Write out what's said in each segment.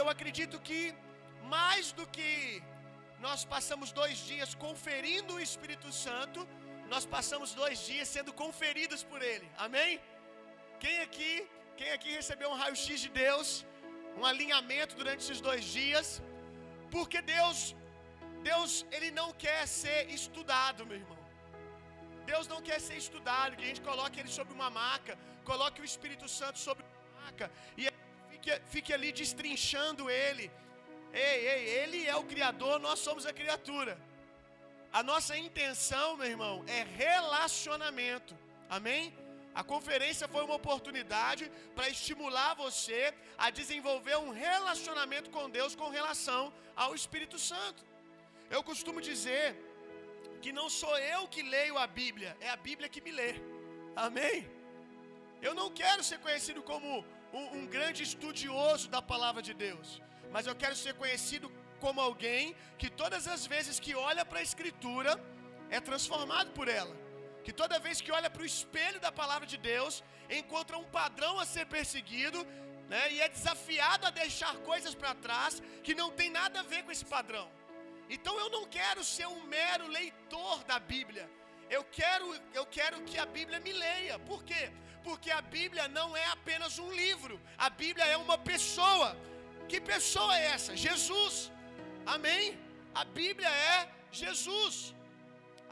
eu acredito que mais do que nós passamos dois dias conferindo o Espírito Santo, nós passamos dois dias sendo conferidos por Ele. Amém? Quem aqui, quem aqui recebeu um raio-x de Deus, um alinhamento durante esses dois dias? Porque Deus, Deus, Ele não quer ser estudado, meu irmão. Deus não quer ser estudado, que a gente coloque Ele sobre uma maca, coloque o Espírito Santo sobre uma maca, e fique, fique ali destrinchando Ele. Ei, ei, Ele é o Criador, nós somos a criatura. A nossa intenção, meu irmão, é relacionamento. Amém? A conferência foi uma oportunidade para estimular você a desenvolver um relacionamento com Deus com relação ao Espírito Santo. Eu costumo dizer que não sou eu que leio a Bíblia, é a Bíblia que me lê. Amém? Eu não quero ser conhecido como um, um grande estudioso da palavra de Deus, mas eu quero ser conhecido como alguém que todas as vezes que olha para a Escritura é transformado por ela. Que toda vez que olha para o espelho da palavra de Deus, encontra um padrão a ser perseguido, né, e é desafiado a deixar coisas para trás que não tem nada a ver com esse padrão. Então eu não quero ser um mero leitor da Bíblia. Eu quero, eu quero que a Bíblia me leia. Por quê? Porque a Bíblia não é apenas um livro. A Bíblia é uma pessoa. Que pessoa é essa? Jesus. Amém? A Bíblia é Jesus.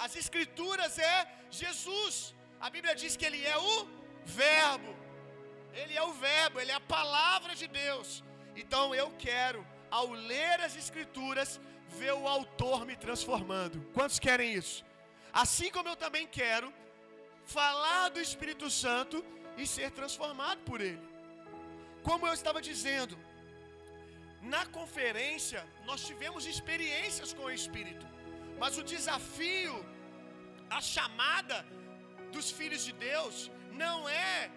As Escrituras é Jesus. A Bíblia diz que Ele é o Verbo. Ele é o Verbo, Ele é a palavra de Deus. Então eu quero, ao ler as Escrituras, ver o Autor me transformando. Quantos querem isso? Assim como eu também quero falar do Espírito Santo e ser transformado por Ele. Como eu estava dizendo, na conferência nós tivemos experiências com o Espírito, mas o desafio, a chamada dos filhos de Deus, não é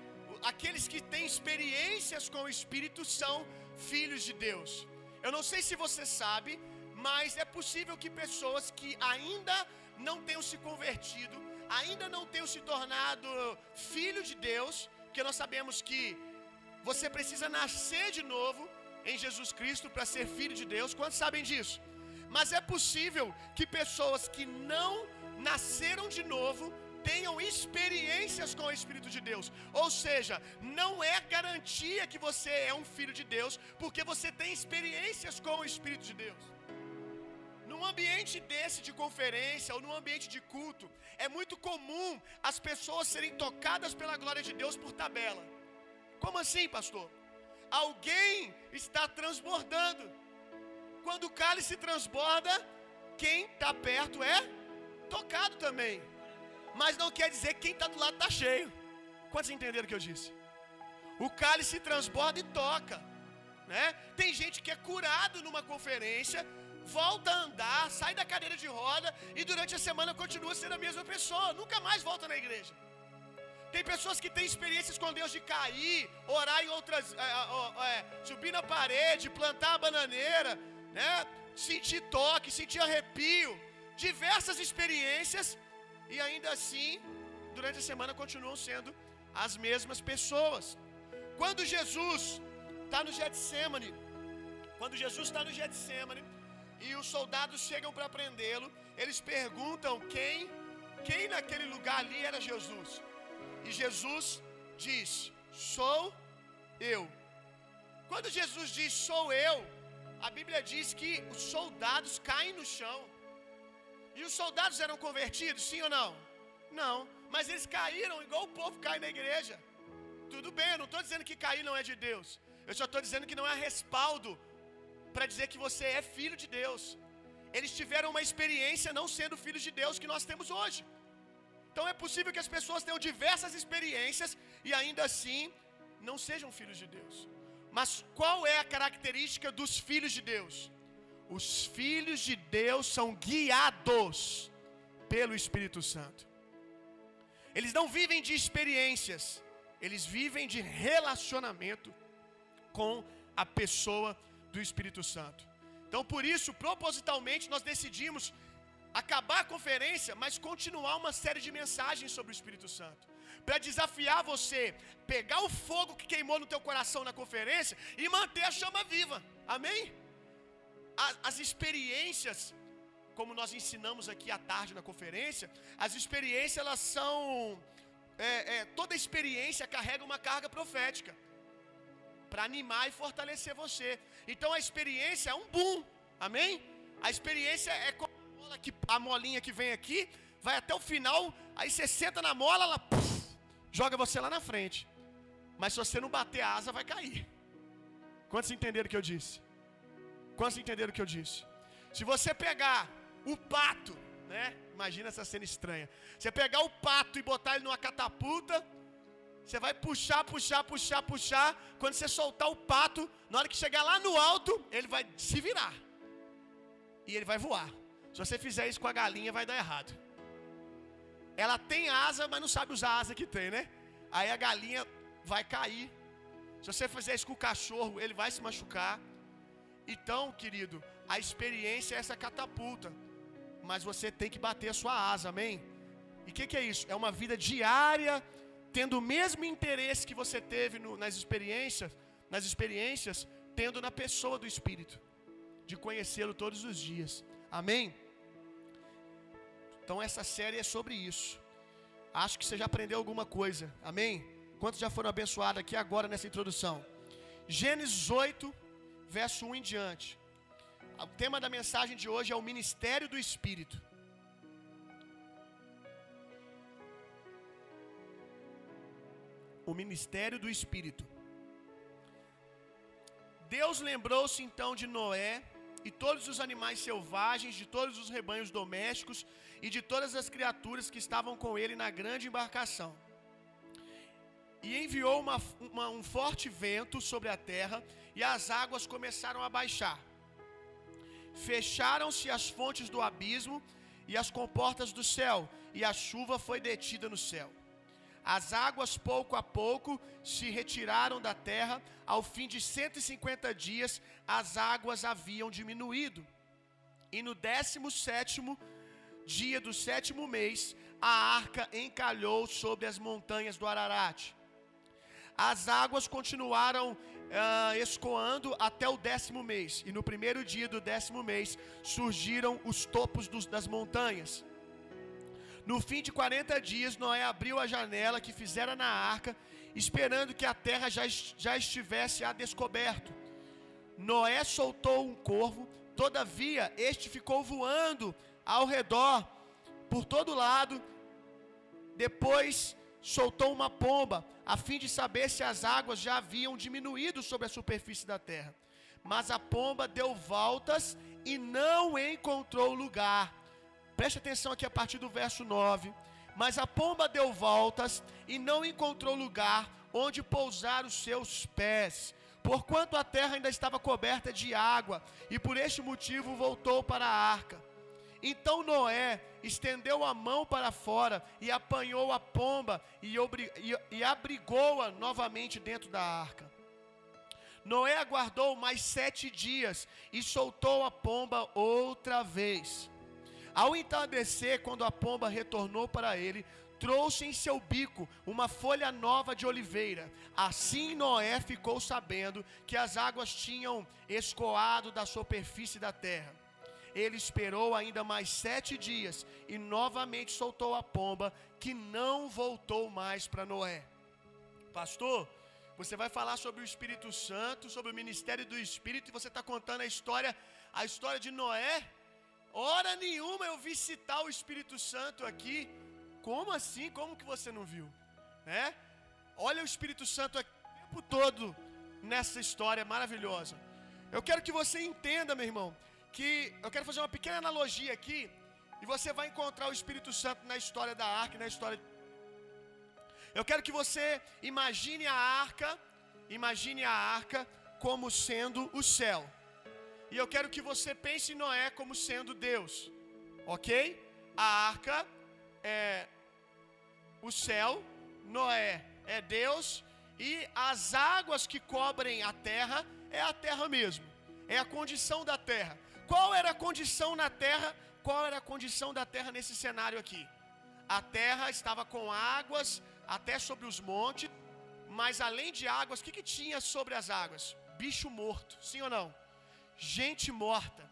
aqueles que têm experiências com o Espírito são filhos de Deus. Eu não sei se você sabe, mas é possível que pessoas que ainda não tenham se convertido, ainda não tenham se tornado filho de Deus, porque nós sabemos que você precisa nascer de novo em Jesus Cristo para ser filho de Deus. Quantos sabem disso? Mas é possível que pessoas que não nasceram de novo tenham experiências com o Espírito de Deus. Ou seja, não é garantia que você é um filho de Deus, porque você tem experiências com o Espírito de Deus. Num ambiente desse de conferência ou num ambiente de culto, é muito comum as pessoas serem tocadas pela glória de Deus por tabela. Como assim, pastor? Alguém está transbordando. Quando o cálice transborda, quem está perto é tocado também. Mas não quer dizer que quem está do lado está cheio. Quantos entenderam o que eu disse? O cálice transborda e toca. Né? Tem gente que é curado numa conferência, volta a andar, sai da cadeira de roda e durante a semana continua sendo a mesma pessoa, nunca mais volta na igreja. Tem pessoas que têm experiências com Deus de cair, orar em outras, é, é, subir na parede, plantar a bananeira, né? sentir toque, sentir arrepio, diversas experiências e ainda assim, durante a semana continuam sendo as mesmas pessoas. Quando Jesus está no Getsemane, quando Jesus está no Getsemane e os soldados chegam para prendê-lo, eles perguntam quem, quem naquele lugar ali era Jesus. E Jesus diz: Sou eu. Quando Jesus diz sou eu, a Bíblia diz que os soldados caem no chão. E os soldados eram convertidos, sim ou não? Não, mas eles caíram igual o povo cai na igreja. Tudo bem, eu não estou dizendo que cair não é de Deus. Eu só estou dizendo que não é respaldo para dizer que você é filho de Deus. Eles tiveram uma experiência não sendo filhos de Deus que nós temos hoje. Então é possível que as pessoas tenham diversas experiências e ainda assim não sejam filhos de Deus. Mas qual é a característica dos filhos de Deus? Os filhos de Deus são guiados pelo Espírito Santo. Eles não vivem de experiências, eles vivem de relacionamento com a pessoa do Espírito Santo. Então, por isso, propositalmente, nós decidimos acabar a conferência, mas continuar uma série de mensagens sobre o Espírito Santo. para desafiar você, pegar o fogo que queimou no teu coração na conferência e manter a chama viva. Amém? As, as experiências, como nós ensinamos aqui à tarde na conferência, as experiências elas são é, é, toda experiência carrega uma carga profética para animar e fortalecer você. Então a experiência é um boom, amém? A experiência é como a, mola que, a molinha que vem aqui, vai até o final, aí você senta na mola, ela puff, joga você lá na frente. Mas se você não bater a asa, vai cair. Quantos entenderam o que eu disse? Quantos entenderam o que eu disse? Se você pegar o pato, né? Imagina essa cena estranha. Você pegar o pato e botar ele numa catapulta, você vai puxar, puxar, puxar, puxar. Quando você soltar o pato, na hora que chegar lá no alto, ele vai se virar. E ele vai voar. Se você fizer isso com a galinha, vai dar errado. Ela tem asa, mas não sabe usar a asa que tem, né? Aí a galinha vai cair. Se você fizer isso com o cachorro, ele vai se machucar. Então, querido, a experiência é essa catapulta. Mas você tem que bater a sua asa, amém? E o que, que, é isso? É uma vida diária, tendo o mesmo interesse que você teve no, nas experiências, nas experiências, tendo na pessoa do Espírito, de conhecê-lo todos os dias. Amém? Então essa série é sobre isso. Acho que você já aprendeu alguma coisa. Amém? Quantos já foram abençoados aqui agora nessa introdução? Gênesis 8, verso 1 em diante. O tema da mensagem de hoje é o ministério do Espírito. O ministério do Espírito. Deus lembrou-se então de Noé e todos os animais selvagens, de todos os rebanhos domésticos e de todas as criaturas que estavam com ele na grande embarcação. E enviou uma, uma, um forte vento sobre a terra, e as águas começaram a baixar. Fecharam-se as fontes do abismo e as comportas do céu, e a chuva foi detida no céu. As águas, pouco a pouco, se retiraram da terra. Ao fim de 150 dias, as águas haviam diminuído. E no décimo sétimo dia do sétimo mês, a arca encalhou sobre as montanhas do Ararat. As águas continuaram uh, escoando até o décimo mês, e no primeiro dia do décimo mês surgiram os topos dos, das montanhas. No fim de quarenta dias, Noé abriu a janela que fizera na arca, esperando que a terra já, já estivesse a descoberto. Noé soltou um corvo, todavia este ficou voando ao redor, por todo lado. Depois soltou uma pomba, a fim de saber se as águas já haviam diminuído sobre a superfície da terra. Mas a pomba deu voltas e não encontrou lugar. Preste atenção aqui a partir do verso 9. Mas a pomba deu voltas e não encontrou lugar onde pousar os seus pés, porquanto a terra ainda estava coberta de água, e por este motivo voltou para a arca. Então Noé estendeu a mão para fora e apanhou a pomba e, abrigou-a novamente dentro da arca. Noé aguardou mais sete dias e soltou a pomba outra vez. Ao entardecer, quando a pomba retornou para ele, trouxe em seu bico uma folha nova de oliveira. Assim Noé ficou sabendo que as águas tinham escoado da superfície da terra. Ele esperou ainda mais sete dias e novamente soltou a pomba, que não voltou mais para Noé. Pastor, você vai falar sobre o Espírito Santo, sobre o ministério do Espírito, e você está contando a história, a história de Noé. Hora nenhuma eu vi citar o Espírito Santo aqui. Como assim? Como que você não viu? Né? Olha o Espírito Santo aqui o tempo todo nessa história maravilhosa. Eu quero que você entenda, meu irmão, que eu quero fazer uma pequena analogia aqui, e você vai encontrar o Espírito Santo na história da arca na história. Eu quero que você imagine a arca, imagine a arca como sendo o céu. E eu quero que você pense em Noé como sendo Deus. OK? A arca é o céu, Noé é Deus e as águas que cobrem a terra é a terra mesmo. É a condição da terra. Qual era a condição na terra? Qual era a condição da terra nesse cenário aqui? A terra estava com águas até sobre os montes, mas além de águas, o que, que tinha sobre as águas? Bicho morto, sim ou não? Gente morta,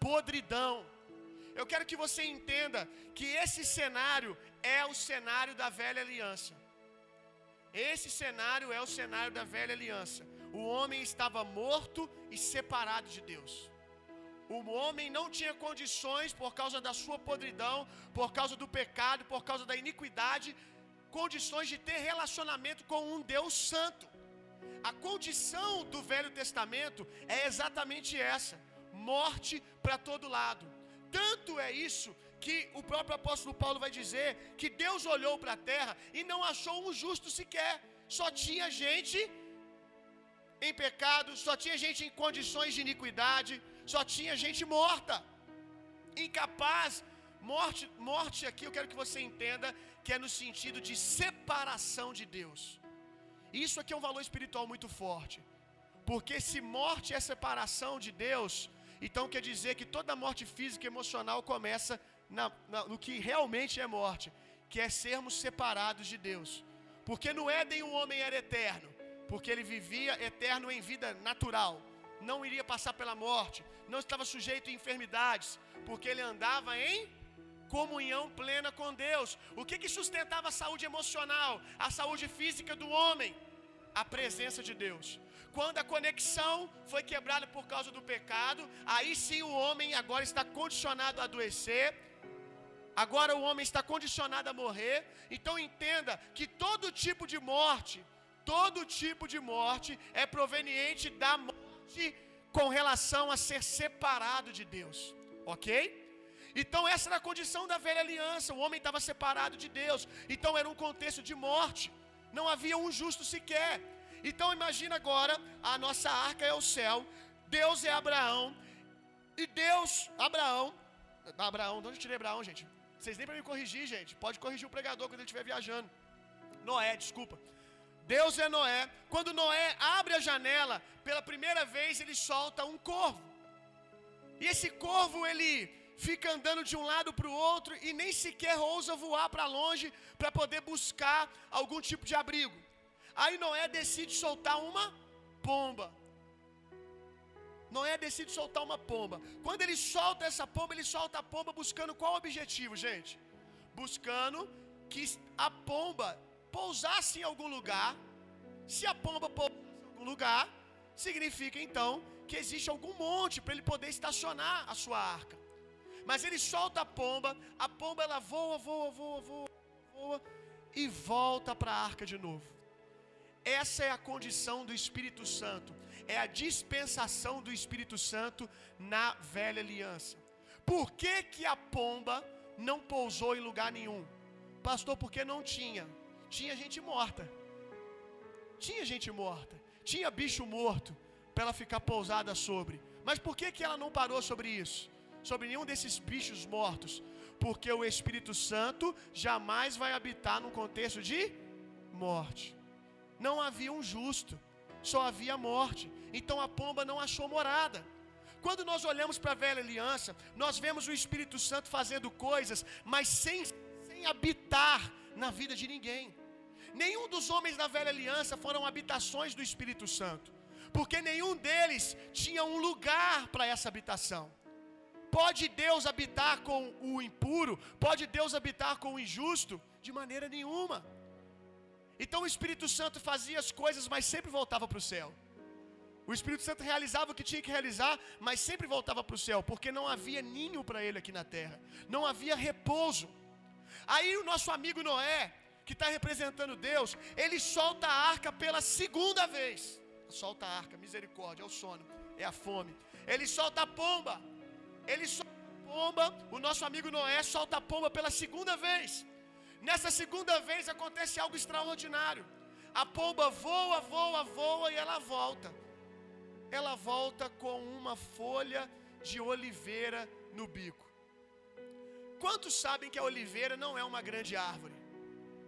podridão. Eu quero que você entenda que esse cenário é o cenário da velha aliança. Esse cenário é o cenário da velha aliança. O homem estava morto e separado de Deus. O homem não tinha condições, por causa da sua podridão, por causa do pecado, por causa da iniquidade, condições de ter relacionamento com um Deus santo. A condição do Velho Testamento é exatamente essa: morte para todo lado. Tanto é isso que o próprio apóstolo Paulo vai dizer que Deus olhou para a terra e não achou um justo sequer, só tinha gente em pecado, só tinha gente em condições de iniquidade, só tinha gente morta, incapaz. Morte, morte aqui eu quero que você entenda que é no sentido de separação de Deus. Isso aqui é um valor espiritual muito forte. Porque se morte é separação de Deus, então quer dizer que toda morte física e emocional começa na, na, no que realmente é morte, que é sermos separados de Deus. Porque no Éden o homem era eterno, porque ele vivia eterno em vida natural, não iria passar pela morte, não estava sujeito a enfermidades, porque ele andava em comunhão plena com Deus. O que, que sustentava a saúde emocional, a saúde física do homem? A presença de Deus. Quando a conexão foi quebrada por causa do pecado, aí sim o homem agora está condicionado a adoecer. Agora o homem está condicionado a morrer. Então entenda que todo tipo de morte, todo tipo de morte é proveniente da morte com relação a ser separado de Deus. OK? Então essa era a condição da velha aliança. O homem estava separado de Deus. Então era um contexto de morte. Não havia um justo sequer. Então imagina agora, a nossa arca é o céu, Deus é Abraão, e Deus, Abraão, Abraão, de onde eu tirei Abraão, gente? Vocês nem para me corrigir, gente. Pode corrigir o pregador quando ele estiver viajando. Noé, desculpa. Deus é Noé. Quando Noé abre a janela, pela primeira vez ele solta um corvo. E esse corvo ele fica andando de um lado para o outro e nem sequer ousa voar para longe para poder buscar algum tipo de abrigo. Aí Noé decide soltar uma pomba. Noé decide soltar uma pomba. Quando ele solta essa pomba, ele solta a pomba buscando qual objetivo, gente? Buscando que a pomba pousasse em algum lugar. Se a pomba pousasse em algum lugar, significa então que existe algum monte para ele poder estacionar a sua arca. Mas ele solta a pomba, a pomba ela voa, voa, voa, voa, voa e volta para a arca de novo. Essa é a condição do Espírito Santo, é a dispensação do Espírito Santo na velha aliança. Por que, que a pomba não pousou em lugar nenhum? Pastor, porque não tinha. Tinha gente morta. Tinha gente morta. Tinha bicho morto para ela ficar pousada sobre. Mas por que, que ela não parou sobre isso? Sobre nenhum desses bichos mortos? Porque o Espírito Santo jamais vai habitar num contexto de morte. Não havia um justo, só havia morte. Então a pomba não achou morada. Quando nós olhamos para a velha aliança, nós vemos o Espírito Santo fazendo coisas, mas sem, sem habitar na vida de ninguém. Nenhum dos homens da velha aliança foram habitações do Espírito Santo, porque nenhum deles tinha um lugar para essa habitação. Pode Deus habitar com o impuro? Pode Deus habitar com o injusto? De maneira nenhuma. Então o Espírito Santo fazia as coisas, mas sempre voltava para o céu. O Espírito Santo realizava o que tinha que realizar, mas sempre voltava para o céu, porque não havia ninho para ele aqui na terra, não havia repouso. Aí o nosso amigo Noé, que está representando Deus, ele solta a arca pela segunda vez. Solta a arca, misericórdia, é o sono, é a fome. Ele solta a pomba, ele solta pomba, o nosso amigo Noé solta a pomba pela segunda vez. Nessa segunda vez acontece algo extraordinário. A pomba voa, voa, voa e ela volta. Ela volta com uma folha de oliveira no bico. Quantos sabem que a oliveira não é uma grande árvore?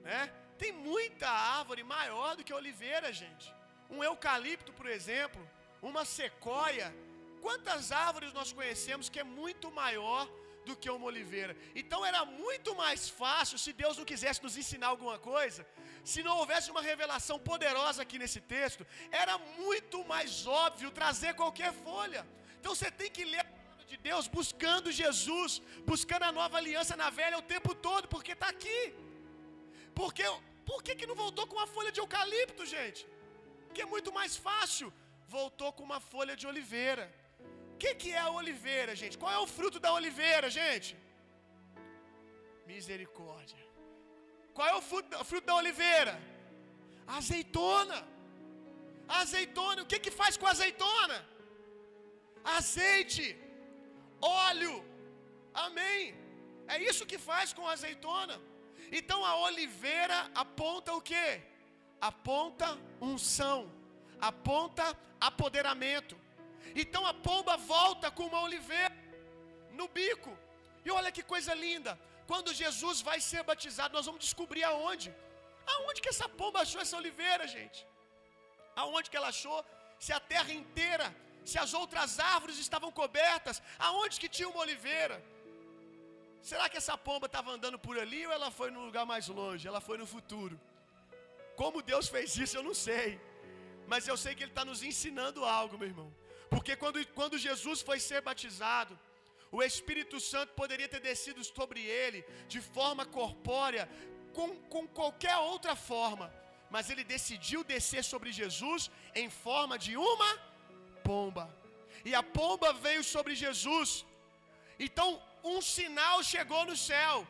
Né? Tem muita árvore maior do que a oliveira, gente. Um eucalipto, por exemplo, uma sequoia. Quantas árvores nós conhecemos que é muito maior do que uma oliveira. Então era muito mais fácil, se Deus não quisesse nos ensinar alguma coisa, se não houvesse uma revelação poderosa aqui nesse texto, era muito mais óbvio trazer qualquer folha. Então você tem que ler a palavra de Deus buscando Jesus, buscando a nova aliança na velha o tempo todo, porque está aqui. Porque, por que, que não voltou com uma folha de eucalipto, gente? Que é muito mais fácil. Voltou com uma folha de oliveira. O que, que é a oliveira, gente? Qual é o fruto da oliveira, gente? Misericórdia. Qual é o fruto, da oliveira? azeitona. azeitona, o que que faz com azeitona? Azeite, óleo. Amém. É isso que faz com azeitona. Então a oliveira aponta o que? Aponta unção, aponta apoderamento. Então a pomba volta com uma oliveira no bico. E olha que coisa linda. Quando Jesus vai ser batizado, nós vamos descobrir aonde. Aonde que essa pomba achou essa oliveira, gente? Aonde que ela achou? Se a terra inteira, se as outras árvores estavam cobertas, aonde que tinha uma oliveira? Será que essa pomba estava andando por ali ou ela foi num lugar mais longe? Ela foi no futuro. Como Deus fez isso, eu não sei. Mas eu sei que Ele está nos ensinando algo, meu irmão. Porque quando, quando Jesus foi ser batizado, o Espírito Santo poderia ter descido sobre ele de forma corpórea, com, com qualquer outra forma, mas ele decidiu descer sobre Jesus em forma de uma pomba. E a pomba veio sobre Jesus. Então, um sinal chegou no céu.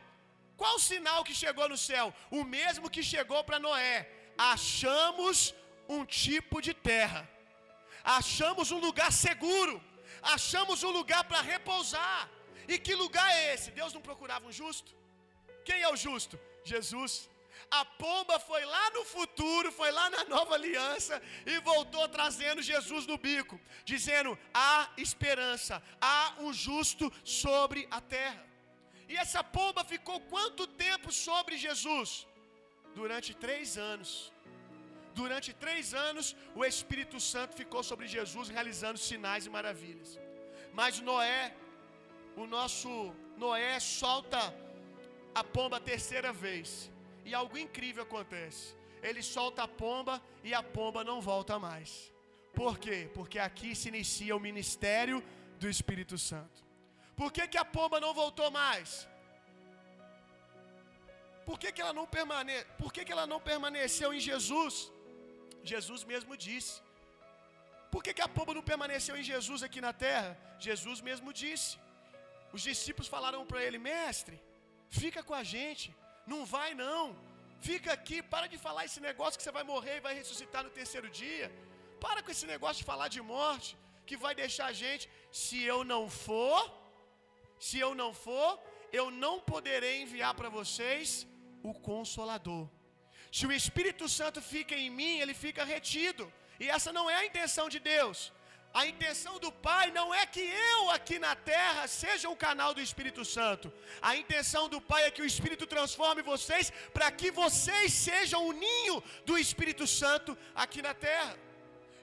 Qual sinal que chegou no céu? O mesmo que chegou para Noé. Achamos um tipo de terra. Achamos um lugar seguro. Achamos um lugar para repousar. E que lugar é esse? Deus não procurava um justo? Quem é o justo? Jesus. A pomba foi lá no futuro, foi lá na nova aliança e voltou trazendo Jesus no bico, dizendo: há esperança, há um justo sobre a terra. E essa pomba ficou quanto tempo sobre Jesus? Durante três anos. Durante três anos, o Espírito Santo ficou sobre Jesus, realizando sinais e maravilhas. Mas Noé, o nosso Noé, solta a pomba a terceira vez. E algo incrível acontece. Ele solta a pomba e a pomba não volta mais. Por quê? Porque aqui se inicia o ministério do Espírito Santo. Por que, que a pomba não voltou mais? Por que, que ela não permane... Por que, que ela não permaneceu em Jesus? Jesus mesmo disse. Por que, que a pomba não permaneceu em Jesus aqui na terra? Jesus mesmo disse. Os discípulos falaram para ele: Mestre, fica com a gente, não vai não, fica aqui, para de falar esse negócio que você vai morrer e vai ressuscitar no terceiro dia. Para com esse negócio de falar de morte, que vai deixar a gente. Se eu não for, se eu não for, eu não poderei enviar para vocês o Consolador. Se o Espírito Santo fica em mim, ele fica retido. E essa não é a intenção de Deus. A intenção do Pai não é que eu aqui na terra seja o canal do Espírito Santo. A intenção do Pai é que o Espírito transforme vocês para que vocês sejam o ninho do Espírito Santo aqui na terra.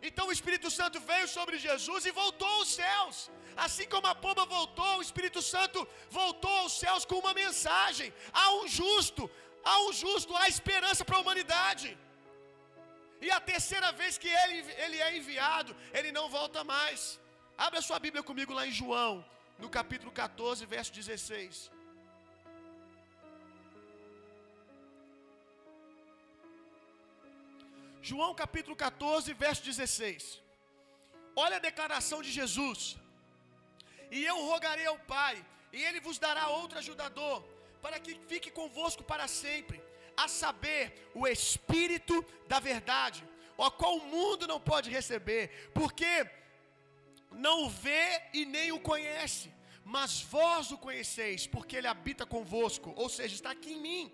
Então o Espírito Santo veio sobre Jesus e voltou aos céus. Assim como a pomba voltou, o Espírito Santo voltou aos céus com uma mensagem: há um justo, um justo, há esperança para a humanidade. E a terceira vez que ele, ele é enviado, ele não volta mais. Abra sua Bíblia comigo lá em João, no capítulo 14, verso 16. João capítulo 14, verso 16. Olha a declaração de Jesus. E eu rogarei ao Pai, e Ele vos dará outro ajudador, para que fique convosco para sempre a saber, o Espírito da verdade, o qual o mundo não pode receber, porque não o vê e nem o conhece, mas vós o conheceis, porque ele habita convosco, ou seja, está aqui em mim,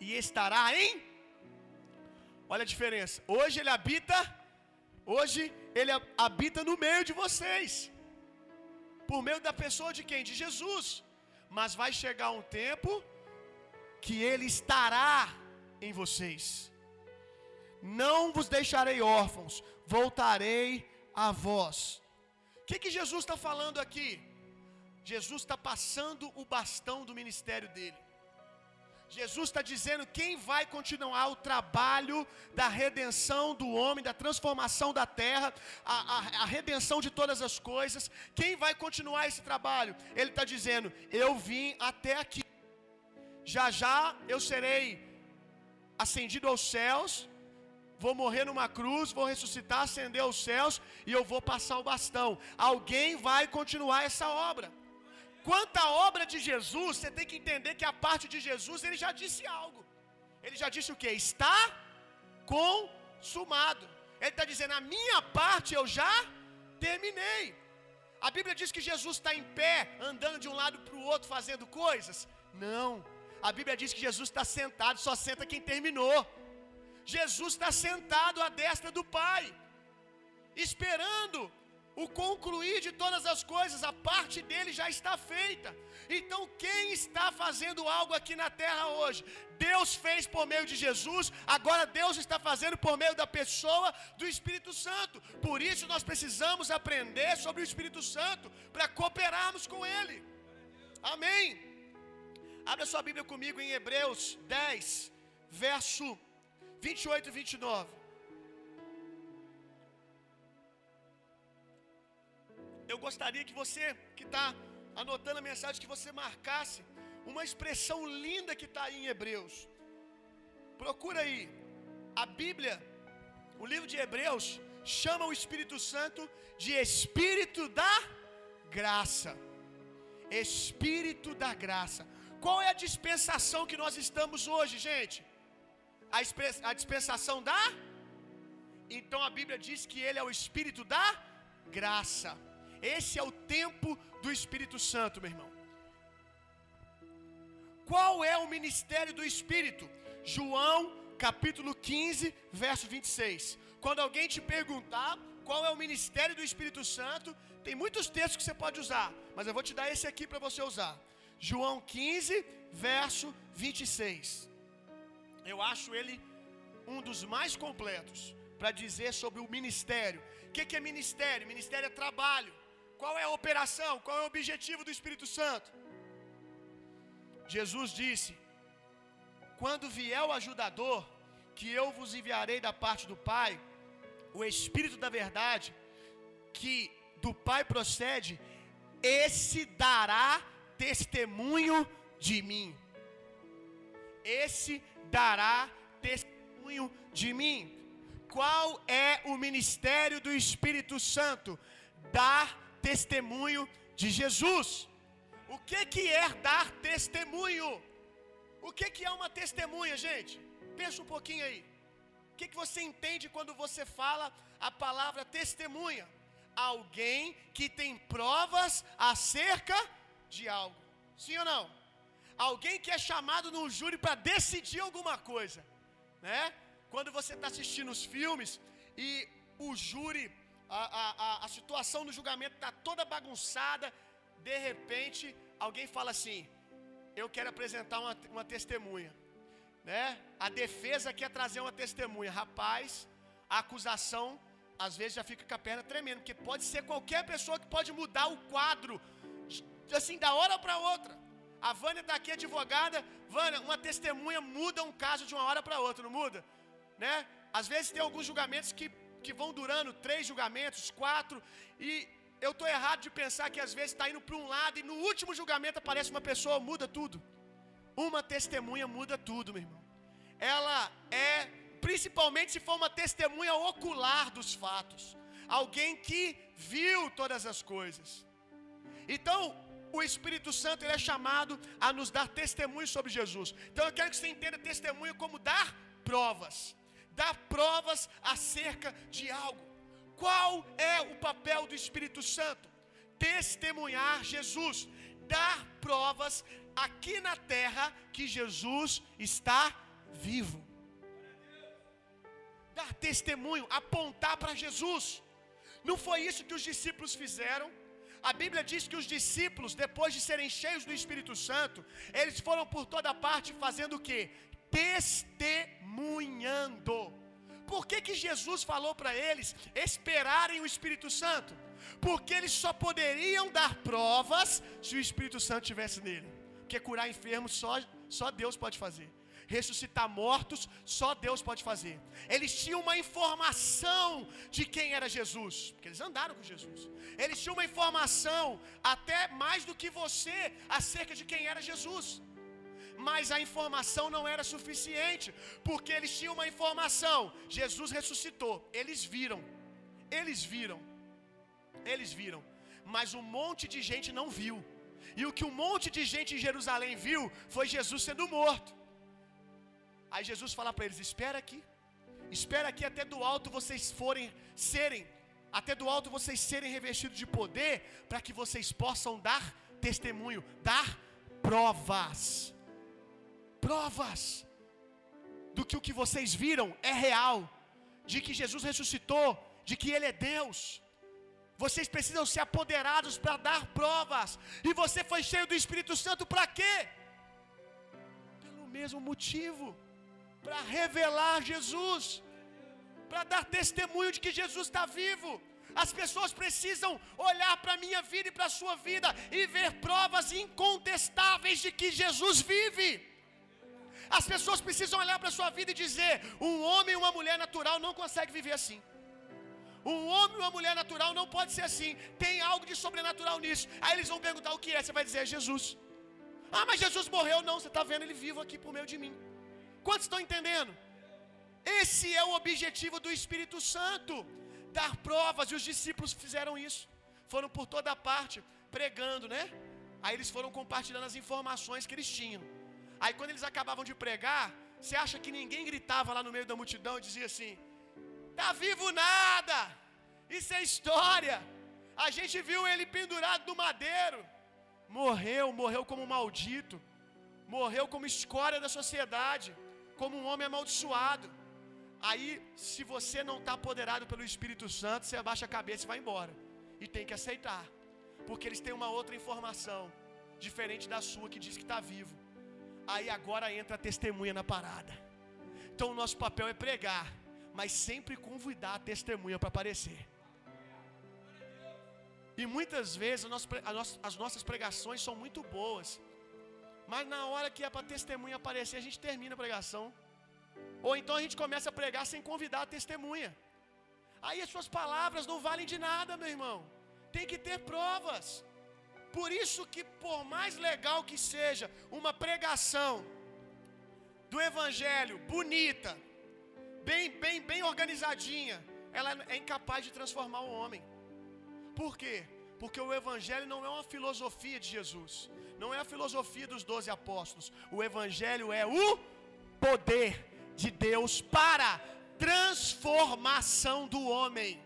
e estará em. Olha a diferença. Hoje ele habita, hoje ele habita no meio de vocês, por meio da pessoa de quem? De Jesus. Mas vai chegar um tempo que Ele estará em vocês. Não vos deixarei órfãos, voltarei a vós. O que, que Jesus está falando aqui? Jesus está passando o bastão do ministério dele. Jesus está dizendo quem vai continuar o trabalho da redenção do homem, da transformação da terra, a, a, a redenção de todas as coisas. Quem vai continuar esse trabalho? Ele está dizendo: Eu vim até aqui. Já já eu serei ascendido aos céus, vou morrer numa cruz, vou ressuscitar, ascender aos céus e eu vou passar o bastão. Alguém vai continuar essa obra. Quanto à obra de Jesus, você tem que entender que a parte de Jesus ele já disse algo. Ele já disse o que? Está consumado. Ele está dizendo: a minha parte eu já terminei. A Bíblia diz que Jesus está em pé, andando de um lado para o outro, fazendo coisas. Não. A Bíblia diz que Jesus está sentado, só senta quem terminou. Jesus está sentado à destra do Pai, esperando o concluir de todas as coisas, a parte dele já está feita. Então, quem está fazendo algo aqui na terra hoje? Deus fez por meio de Jesus, agora Deus está fazendo por meio da pessoa do Espírito Santo. Por isso, nós precisamos aprender sobre o Espírito Santo para cooperarmos com Ele. Amém. Abra sua Bíblia comigo em Hebreus 10, verso 28 e 29. Eu gostaria que você que está anotando a mensagem, que você marcasse uma expressão linda que está aí em Hebreus. Procura aí. A Bíblia, o livro de Hebreus, chama o Espírito Santo de Espírito da Graça. Espírito da Graça. Qual é a dispensação que nós estamos hoje, gente? A, a dispensação da? Então a Bíblia diz que ele é o Espírito da Graça. Esse é o tempo do Espírito Santo, meu irmão. Qual é o ministério do Espírito? João capítulo 15, verso 26. Quando alguém te perguntar qual é o ministério do Espírito Santo, tem muitos textos que você pode usar, mas eu vou te dar esse aqui para você usar. João 15, verso 26. Eu acho ele um dos mais completos para dizer sobre o ministério. O que, que é ministério? Ministério é trabalho. Qual é a operação? Qual é o objetivo do Espírito Santo? Jesus disse: Quando vier o ajudador, que eu vos enviarei da parte do Pai, o Espírito da verdade, que do Pai procede, esse dará testemunho de mim. Esse dará testemunho de mim. Qual é o ministério do Espírito Santo? Dar testemunho de Jesus. O que que é dar testemunho? O que que é uma testemunha, gente? Pensa um pouquinho aí. O que que você entende quando você fala a palavra testemunha? Alguém que tem provas acerca de algo. Sim ou não? Alguém que é chamado num júri para decidir alguma coisa, né? Quando você está assistindo os filmes e o júri a, a, a situação do julgamento está toda bagunçada, de repente alguém fala assim: Eu quero apresentar uma, uma testemunha. Né? A defesa quer trazer uma testemunha. Rapaz, a acusação às vezes já fica com a perna tremendo, porque pode ser qualquer pessoa que pode mudar o quadro, assim, da hora para outra. A Vânia está aqui, advogada. Vânia, uma testemunha muda um caso de uma hora para outra, não muda? Né? Às vezes tem alguns julgamentos que que vão durando três julgamentos, quatro, e eu estou errado de pensar que às vezes está indo para um lado e no último julgamento aparece uma pessoa, muda tudo. Uma testemunha muda tudo, meu irmão. Ela é, principalmente se for uma testemunha ocular dos fatos, alguém que viu todas as coisas. Então, o Espírito Santo ele é chamado a nos dar testemunho sobre Jesus. Então eu quero que você entenda testemunho como dar provas dar provas acerca de algo. Qual é o papel do Espírito Santo? Testemunhar Jesus, dar provas aqui na terra que Jesus está vivo. Dar testemunho, apontar para Jesus. Não foi isso que os discípulos fizeram. A Bíblia diz que os discípulos, depois de serem cheios do Espírito Santo, eles foram por toda parte fazendo o que? Testemunhando. Por que, que Jesus falou para eles esperarem o Espírito Santo? porque eles só poderiam dar provas se o Espírito Santo estivesse nele. Porque curar enfermos só, só Deus pode fazer. Ressuscitar mortos, só Deus pode fazer. Eles tinham uma informação de quem era Jesus, porque eles andaram com Jesus. Eles tinham uma informação, até mais do que você, acerca de quem era Jesus. Mas a informação não era suficiente, porque eles tinham uma informação: Jesus ressuscitou. Eles viram, eles viram, eles viram, mas um monte de gente não viu. E o que um monte de gente em Jerusalém viu foi Jesus sendo morto. Aí Jesus fala para eles: Espera aqui, espera aqui até do alto vocês forem serem, até do alto vocês serem revestidos de poder, para que vocês possam dar testemunho, dar provas. Provas do que o que vocês viram é real, de que Jesus ressuscitou, de que Ele é Deus. Vocês precisam ser apoderados para dar provas. E você foi cheio do Espírito Santo para quê? Pelo mesmo motivo para revelar Jesus, para dar testemunho de que Jesus está vivo. As pessoas precisam olhar para a minha vida e para a sua vida e ver provas incontestáveis de que Jesus vive. As pessoas precisam olhar para a sua vida e dizer: um homem e uma mulher natural não consegue viver assim. Um homem e uma mulher natural não pode ser assim. Tem algo de sobrenatural nisso. Aí eles vão perguntar o que é. Você vai dizer: é Jesus. Ah, mas Jesus morreu. Não, você está vendo ele vivo aqui por meio de mim. Quantos estão entendendo? Esse é o objetivo do Espírito Santo: dar provas. E os discípulos fizeram isso. Foram por toda parte pregando, né? Aí eles foram compartilhando as informações que eles tinham. Aí quando eles acabavam de pregar, você acha que ninguém gritava lá no meio da multidão e dizia assim: Tá vivo nada. Isso é história. A gente viu ele pendurado no madeiro. Morreu, morreu como maldito. Morreu como escória da sociedade, como um homem amaldiçoado. Aí, se você não está apoderado pelo Espírito Santo, você abaixa a cabeça e vai embora. E tem que aceitar. Porque eles têm uma outra informação, diferente da sua, que diz que está vivo. Aí agora entra a testemunha na parada. Então o nosso papel é pregar mas sempre convidar a testemunha para aparecer. E muitas vezes as nossas pregações são muito boas, mas na hora que é para testemunha aparecer, a gente termina a pregação. Ou então a gente começa a pregar sem convidar a testemunha. Aí as suas palavras não valem de nada, meu irmão. Tem que ter provas. Por isso que por mais legal que seja uma pregação do evangelho bonita, bem, bem, bem organizadinha, ela é incapaz de transformar o homem. Por quê? Porque o Evangelho não é uma filosofia de Jesus, não é a filosofia dos doze apóstolos. O Evangelho é o poder de Deus para transformação do homem.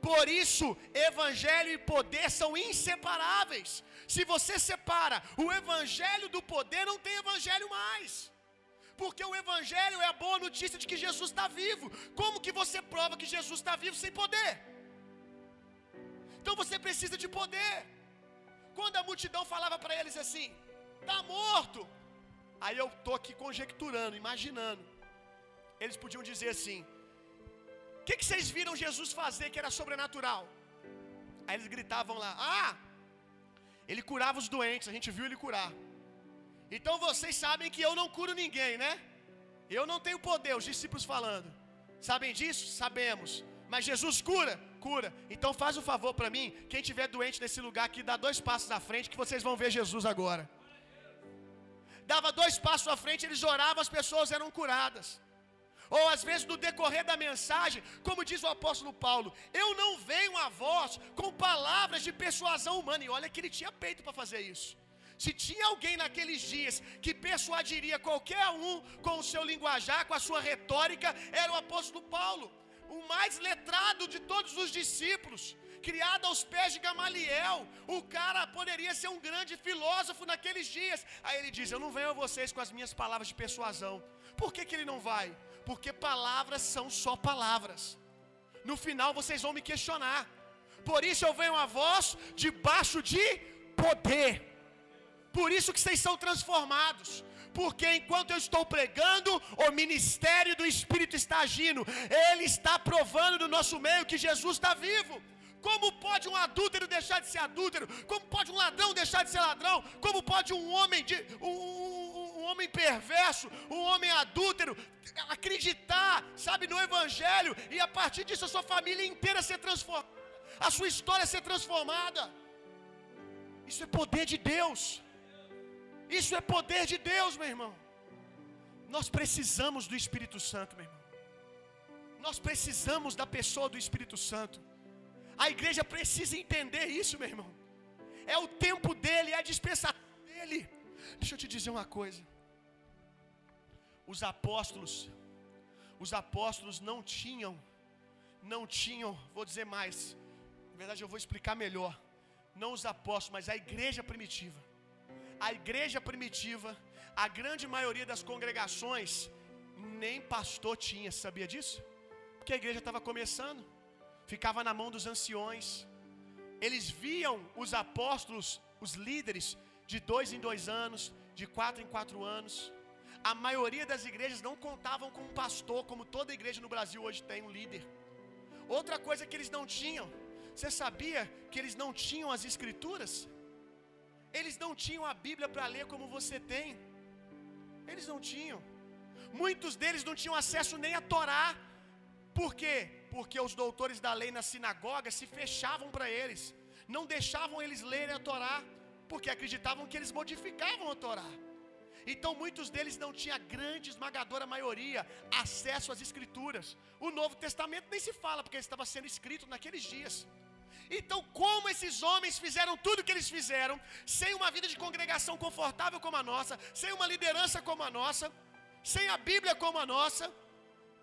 Por isso, evangelho e poder são inseparáveis. Se você separa o evangelho do poder, não tem evangelho mais. Porque o Evangelho é a boa notícia de que Jesus está vivo. Como que você prova que Jesus está vivo sem poder? Então você precisa de poder. Quando a multidão falava para eles assim: está morto. Aí eu estou aqui conjecturando, imaginando. Eles podiam dizer assim: que, que vocês viram Jesus fazer que era sobrenatural? Aí eles gritavam lá: Ah, ele curava os doentes, a gente viu ele curar. Então vocês sabem que eu não curo ninguém, né? Eu não tenho poder, os discípulos falando. Sabem disso? Sabemos. Mas Jesus cura? Cura. Então faz um favor para mim, quem tiver doente nesse lugar aqui, dá dois passos à frente que vocês vão ver Jesus agora. Dava dois passos à frente, eles oravam, as pessoas eram curadas. Ou às vezes no decorrer da mensagem, como diz o apóstolo Paulo, eu não venho a vós com palavras de persuasão humana. E olha que ele tinha peito para fazer isso. Se tinha alguém naqueles dias que persuadiria qualquer um com o seu linguajar, com a sua retórica, era o apóstolo Paulo, o mais letrado de todos os discípulos, criado aos pés de Gamaliel. O cara poderia ser um grande filósofo naqueles dias. Aí ele diz: Eu não venho a vocês com as minhas palavras de persuasão. Por que, que ele não vai? Porque palavras são só palavras. No final vocês vão me questionar. Por isso eu venho a vós debaixo de poder. Por isso que vocês são transformados. Porque enquanto eu estou pregando, o ministério do Espírito está agindo. Ele está provando no nosso meio que Jesus está vivo. Como pode um adúltero deixar de ser adúltero? Como pode um ladrão deixar de ser ladrão? Como pode um homem de um homem perverso, um homem adúltero acreditar, sabe, no evangelho e a partir disso a sua família inteira ser transformada, a sua história ser transformada? Isso é poder de Deus. Isso é poder de Deus, meu irmão. Nós precisamos do Espírito Santo, meu irmão. Nós precisamos da pessoa do Espírito Santo. A igreja precisa entender isso, meu irmão. É o tempo dele, é a dispensação dele. Deixa eu te dizer uma coisa. Os apóstolos, os apóstolos não tinham, não tinham, vou dizer mais, na verdade eu vou explicar melhor. Não os apóstolos, mas a igreja primitiva. A igreja primitiva, a grande maioria das congregações, nem pastor tinha, sabia disso? Porque a igreja estava começando ficava na mão dos anciões. Eles viam os apóstolos, os líderes, de dois em dois anos, de quatro em quatro anos. A maioria das igrejas não contavam com um pastor, como toda igreja no Brasil hoje tem um líder. Outra coisa que eles não tinham, você sabia que eles não tinham as escrituras? Eles não tinham a Bíblia para ler como você tem. Eles não tinham. Muitos deles não tinham acesso nem a Torá. Por quê? Porque os doutores da lei na sinagoga se fechavam para eles, não deixavam eles lerem a Torá, porque acreditavam que eles modificavam a Torá. Então muitos deles não tinham a grande esmagadora maioria acesso às escrituras. O Novo Testamento nem se fala, porque estava sendo escrito naqueles dias. Então, como esses homens fizeram tudo o que eles fizeram, sem uma vida de congregação confortável como a nossa, sem uma liderança como a nossa, sem a Bíblia como a nossa,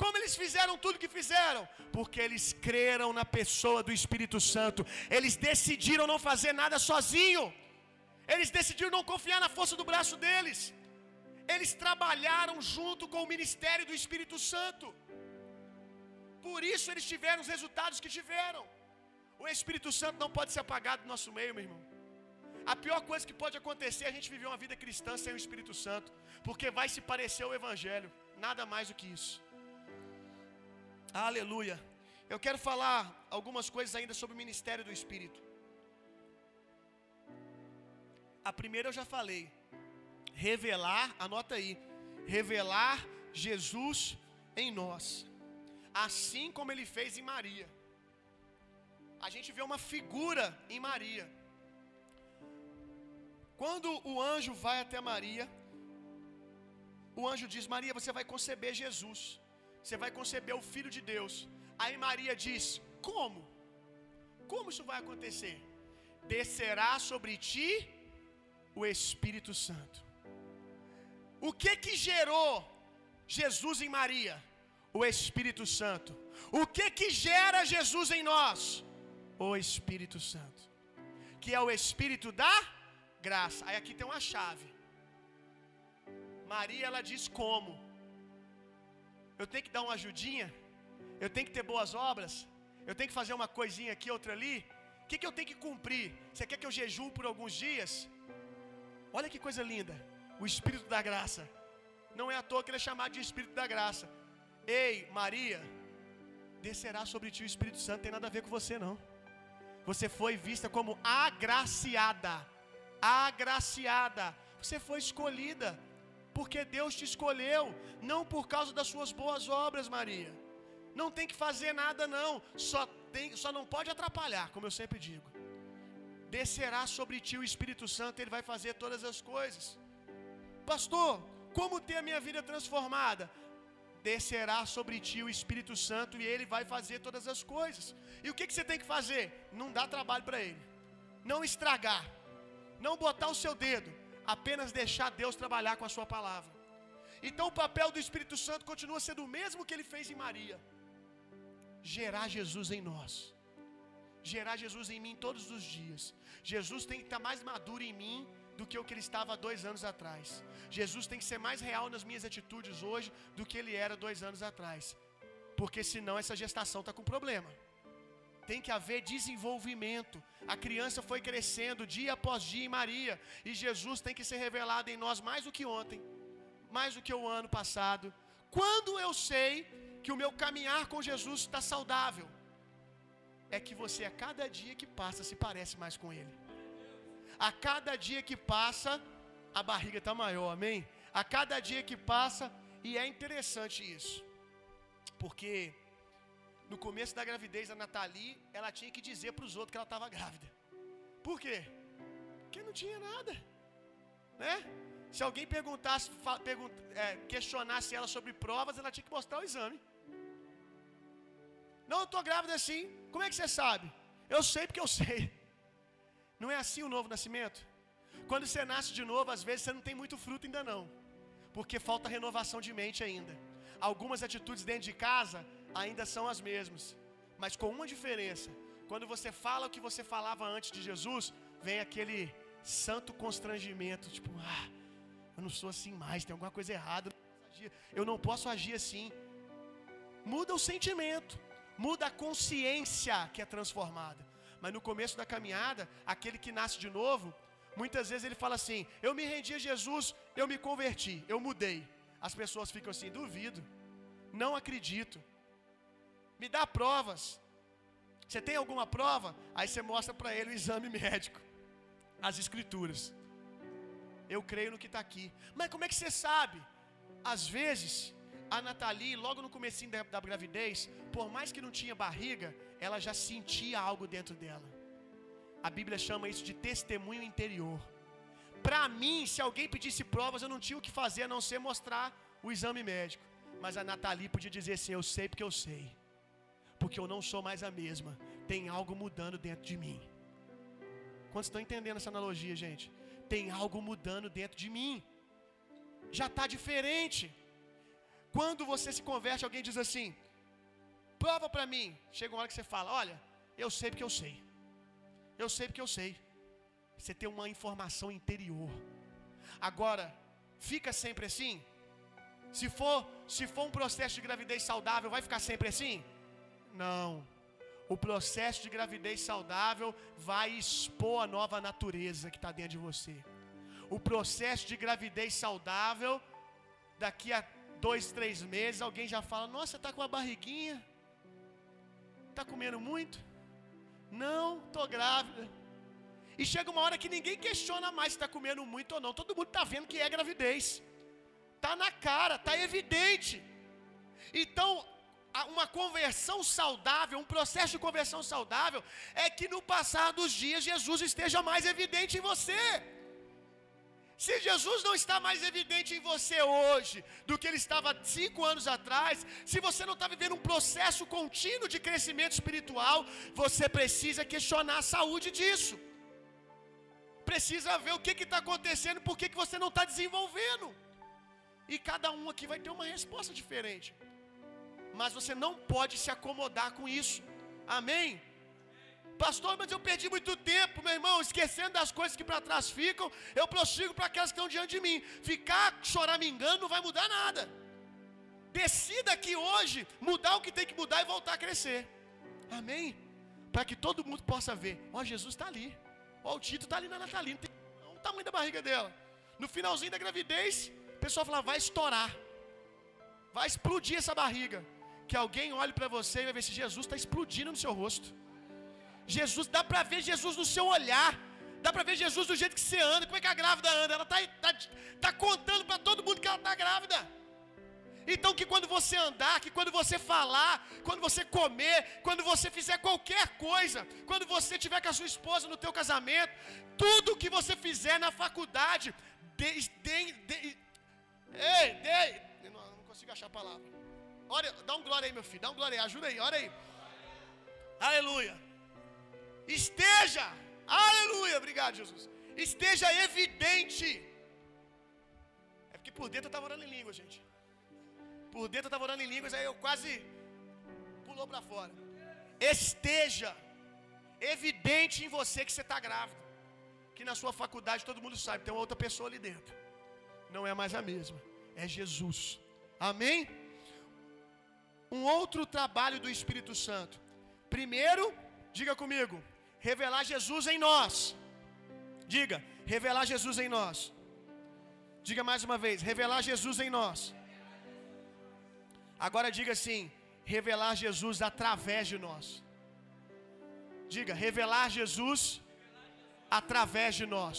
como eles fizeram tudo que fizeram? Porque eles creram na pessoa do Espírito Santo. Eles decidiram não fazer nada sozinho. Eles decidiram não confiar na força do braço deles. Eles trabalharam junto com o ministério do Espírito Santo. Por isso eles tiveram os resultados que tiveram. O Espírito Santo não pode ser apagado do nosso meio, meu irmão. A pior coisa que pode acontecer é a gente viver uma vida cristã sem o Espírito Santo, porque vai se parecer ao Evangelho, nada mais do que isso. Aleluia. Eu quero falar algumas coisas ainda sobre o ministério do Espírito. A primeira eu já falei. Revelar, anota aí. Revelar Jesus em nós. Assim como ele fez em Maria. A gente vê uma figura em Maria. Quando o anjo vai até Maria, o anjo diz: Maria, você vai conceber Jesus você vai conceber o filho de Deus. Aí Maria diz: Como? Como isso vai acontecer? Descerá sobre ti o Espírito Santo. O que que gerou Jesus em Maria? O Espírito Santo. O que que gera Jesus em nós? O Espírito Santo. Que é o Espírito da graça. Aí aqui tem uma chave. Maria ela diz como? Eu tenho que dar uma ajudinha? Eu tenho que ter boas obras? Eu tenho que fazer uma coisinha aqui, outra ali? O que, que eu tenho que cumprir? Você quer que eu jejum por alguns dias? Olha que coisa linda. O Espírito da Graça. Não é à toa que ele é chamado de Espírito da Graça. Ei, Maria, descerá sobre ti o Espírito Santo, tem nada a ver com você não. Você foi vista como agraciada. Agraciada. Você foi escolhida porque Deus te escolheu, não por causa das suas boas obras, Maria. Não tem que fazer nada não, só tem, só não pode atrapalhar, como eu sempre digo. Descerá sobre ti o Espírito Santo, ele vai fazer todas as coisas. Pastor, como ter a minha vida transformada? Descerá sobre ti o Espírito Santo e ele vai fazer todas as coisas. E o que, que você tem que fazer? Não dar trabalho para ele, não estragar, não botar o seu dedo, apenas deixar Deus trabalhar com a sua palavra. Então o papel do Espírito Santo continua sendo o mesmo que ele fez em Maria: gerar Jesus em nós, gerar Jesus em mim todos os dias. Jesus tem que estar mais maduro em mim do que o que ele estava há dois anos atrás. Jesus tem que ser mais real nas minhas atitudes hoje do que ele era dois anos atrás, porque senão essa gestação está com problema tem que haver desenvolvimento. A criança foi crescendo dia após dia em Maria, e Jesus tem que ser revelado em nós mais do que ontem, mais do que o ano passado. Quando eu sei que o meu caminhar com Jesus está saudável? é que você a cada dia que passa se parece mais com ele. A cada dia que passa, a barriga está maior, amém? A cada dia que passa, e é interessante isso, porque no começo da gravidez da Nathalie, ela tinha que dizer para os outros que ela estava grávida. Por quê? Porque não tinha nada, né? Se alguém perguntasse, pergunt, é, questionasse ela sobre provas, ela tinha que mostrar o exame. Não, eu estou grávida assim. Como é que você sabe? Eu sei porque eu sei. Não é assim o novo nascimento? Quando você nasce de novo, às vezes você não tem muito fruto ainda não. Porque falta renovação de mente ainda. Algumas atitudes dentro de casa ainda são as mesmas. Mas com uma diferença. Quando você fala o que você falava antes de Jesus, vem aquele santo constrangimento, tipo, ah, eu não sou assim mais, tem alguma coisa errada, eu não posso agir assim. Muda o sentimento, muda a consciência que é transformada. Mas no começo da caminhada, aquele que nasce de novo, muitas vezes ele fala assim: Eu me rendi a Jesus, eu me converti, eu mudei. As pessoas ficam assim: Duvido, não acredito. Me dá provas. Você tem alguma prova? Aí você mostra para ele o exame médico, as escrituras. Eu creio no que está aqui. Mas como é que você sabe? Às vezes, a Nathalie, logo no comecinho da, da gravidez, por mais que não tinha barriga, ela já sentia algo dentro dela. A Bíblia chama isso de testemunho interior. Para mim, se alguém pedisse provas, eu não tinha o que fazer a não ser mostrar o exame médico. Mas a Nathalie podia dizer assim: Eu sei porque eu sei. Porque eu não sou mais a mesma. Tem algo mudando dentro de mim. Quantos estão entendendo essa analogia, gente? tem algo mudando dentro de mim. Já está diferente. Quando você se converte, alguém diz assim: prova para mim. Chega uma hora que você fala: olha, eu sei porque eu sei. Eu sei porque eu sei. Você tem uma informação interior. Agora, fica sempre assim? Se for, se for um processo de gravidez saudável, vai ficar sempre assim? Não. O processo de gravidez saudável vai expor a nova natureza que está dentro de você. O processo de gravidez saudável, daqui a dois, três meses, alguém já fala: Nossa, está com uma barriguinha? Está comendo muito? Não, estou grávida. E chega uma hora que ninguém questiona mais se está comendo muito ou não. Todo mundo está vendo que é gravidez. Está na cara, está evidente. Então, uma conversão saudável, um processo de conversão saudável, é que no passar dos dias Jesus esteja mais evidente em você. Se Jesus não está mais evidente em você hoje do que ele estava cinco anos atrás, se você não está vivendo um processo contínuo de crescimento espiritual, você precisa questionar a saúde disso. Precisa ver o que está acontecendo, por que, que você não está desenvolvendo. E cada um aqui vai ter uma resposta diferente mas você não pode se acomodar com isso. Amém? Pastor, mas eu perdi muito tempo, meu irmão, esquecendo das coisas que para trás ficam, eu prossigo para aquelas que estão diante de mim. Ficar choramingando não vai mudar nada. Decida aqui hoje mudar o que tem que mudar e voltar a crescer. Amém? Para que todo mundo possa ver. Ó, Jesus está ali. Ó, o Tito está ali na Natalina. Tem o tamanho da barriga dela. No finalzinho da gravidez, o pessoal fala: vai estourar. Vai explodir essa barriga que alguém olhe para você e vai ver se Jesus está explodindo no seu rosto. Jesus, dá para ver Jesus no seu olhar. Dá para ver Jesus do jeito que você anda. Como é que a grávida anda? Ela está tá, tá contando para todo mundo que ela está grávida. Então, que quando você andar, que quando você falar, quando você comer, quando você fizer qualquer coisa, quando você tiver com a sua esposa no teu casamento, tudo que você fizer na faculdade, de, de, de, ei, de, não, não consigo achar a palavra. Ora, dá um glória aí, meu filho. Dá um glória aí. Ajuda aí. Ora aí. Aleluia. Esteja. Aleluia. Obrigado, Jesus. Esteja evidente. É porque por dentro eu estava orando em línguas, gente. Por dentro eu estava orando em línguas, aí eu quase pulou para fora. Esteja evidente em você que você está grávida. Que na sua faculdade todo mundo sabe, tem uma outra pessoa ali dentro. Não é mais a mesma. É Jesus. Amém? um outro trabalho do Espírito Santo. Primeiro, diga comigo, revelar Jesus em nós. Diga, revelar Jesus em nós. Diga mais uma vez, revelar Jesus em nós. Agora diga assim, revelar Jesus através de nós. Diga, revelar Jesus através de nós.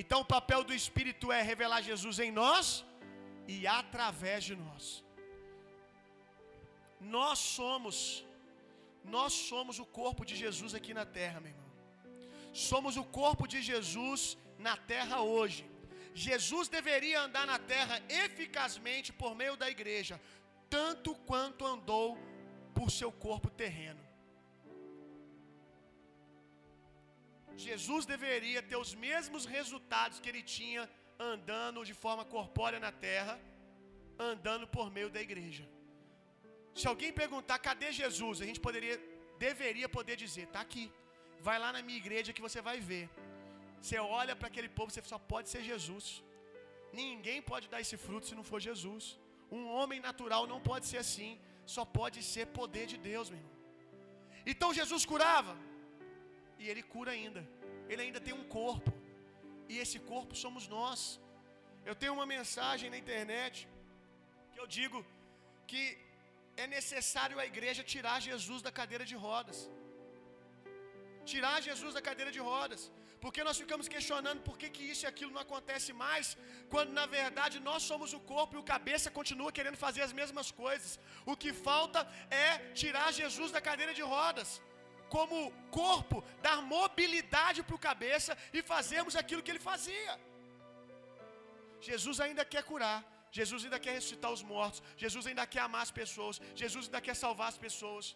Então o papel do Espírito é revelar Jesus em nós e através de nós. Nós somos, nós somos o corpo de Jesus aqui na terra, meu irmão. Somos o corpo de Jesus na terra hoje. Jesus deveria andar na terra eficazmente por meio da igreja, tanto quanto andou por seu corpo terreno. Jesus deveria ter os mesmos resultados que ele tinha andando de forma corpórea na terra, andando por meio da igreja. Se alguém perguntar cadê Jesus, a gente poderia, deveria poder dizer, está aqui. Vai lá na minha igreja que você vai ver. Você olha para aquele povo, você só pode ser Jesus. Ninguém pode dar esse fruto se não for Jesus. Um homem natural não pode ser assim, só pode ser poder de Deus, meu irmão. Então Jesus curava, e ele cura ainda. Ele ainda tem um corpo. E esse corpo somos nós. Eu tenho uma mensagem na internet que eu digo que é necessário a igreja tirar Jesus da cadeira de rodas. Tirar Jesus da cadeira de rodas. Porque nós ficamos questionando por que, que isso e aquilo não acontece mais, quando na verdade nós somos o corpo e o cabeça continua querendo fazer as mesmas coisas. O que falta é tirar Jesus da cadeira de rodas como corpo, dar mobilidade para o cabeça e fazermos aquilo que ele fazia. Jesus ainda quer curar, Jesus ainda quer ressuscitar os mortos, Jesus ainda quer amar as pessoas, Jesus ainda quer salvar as pessoas.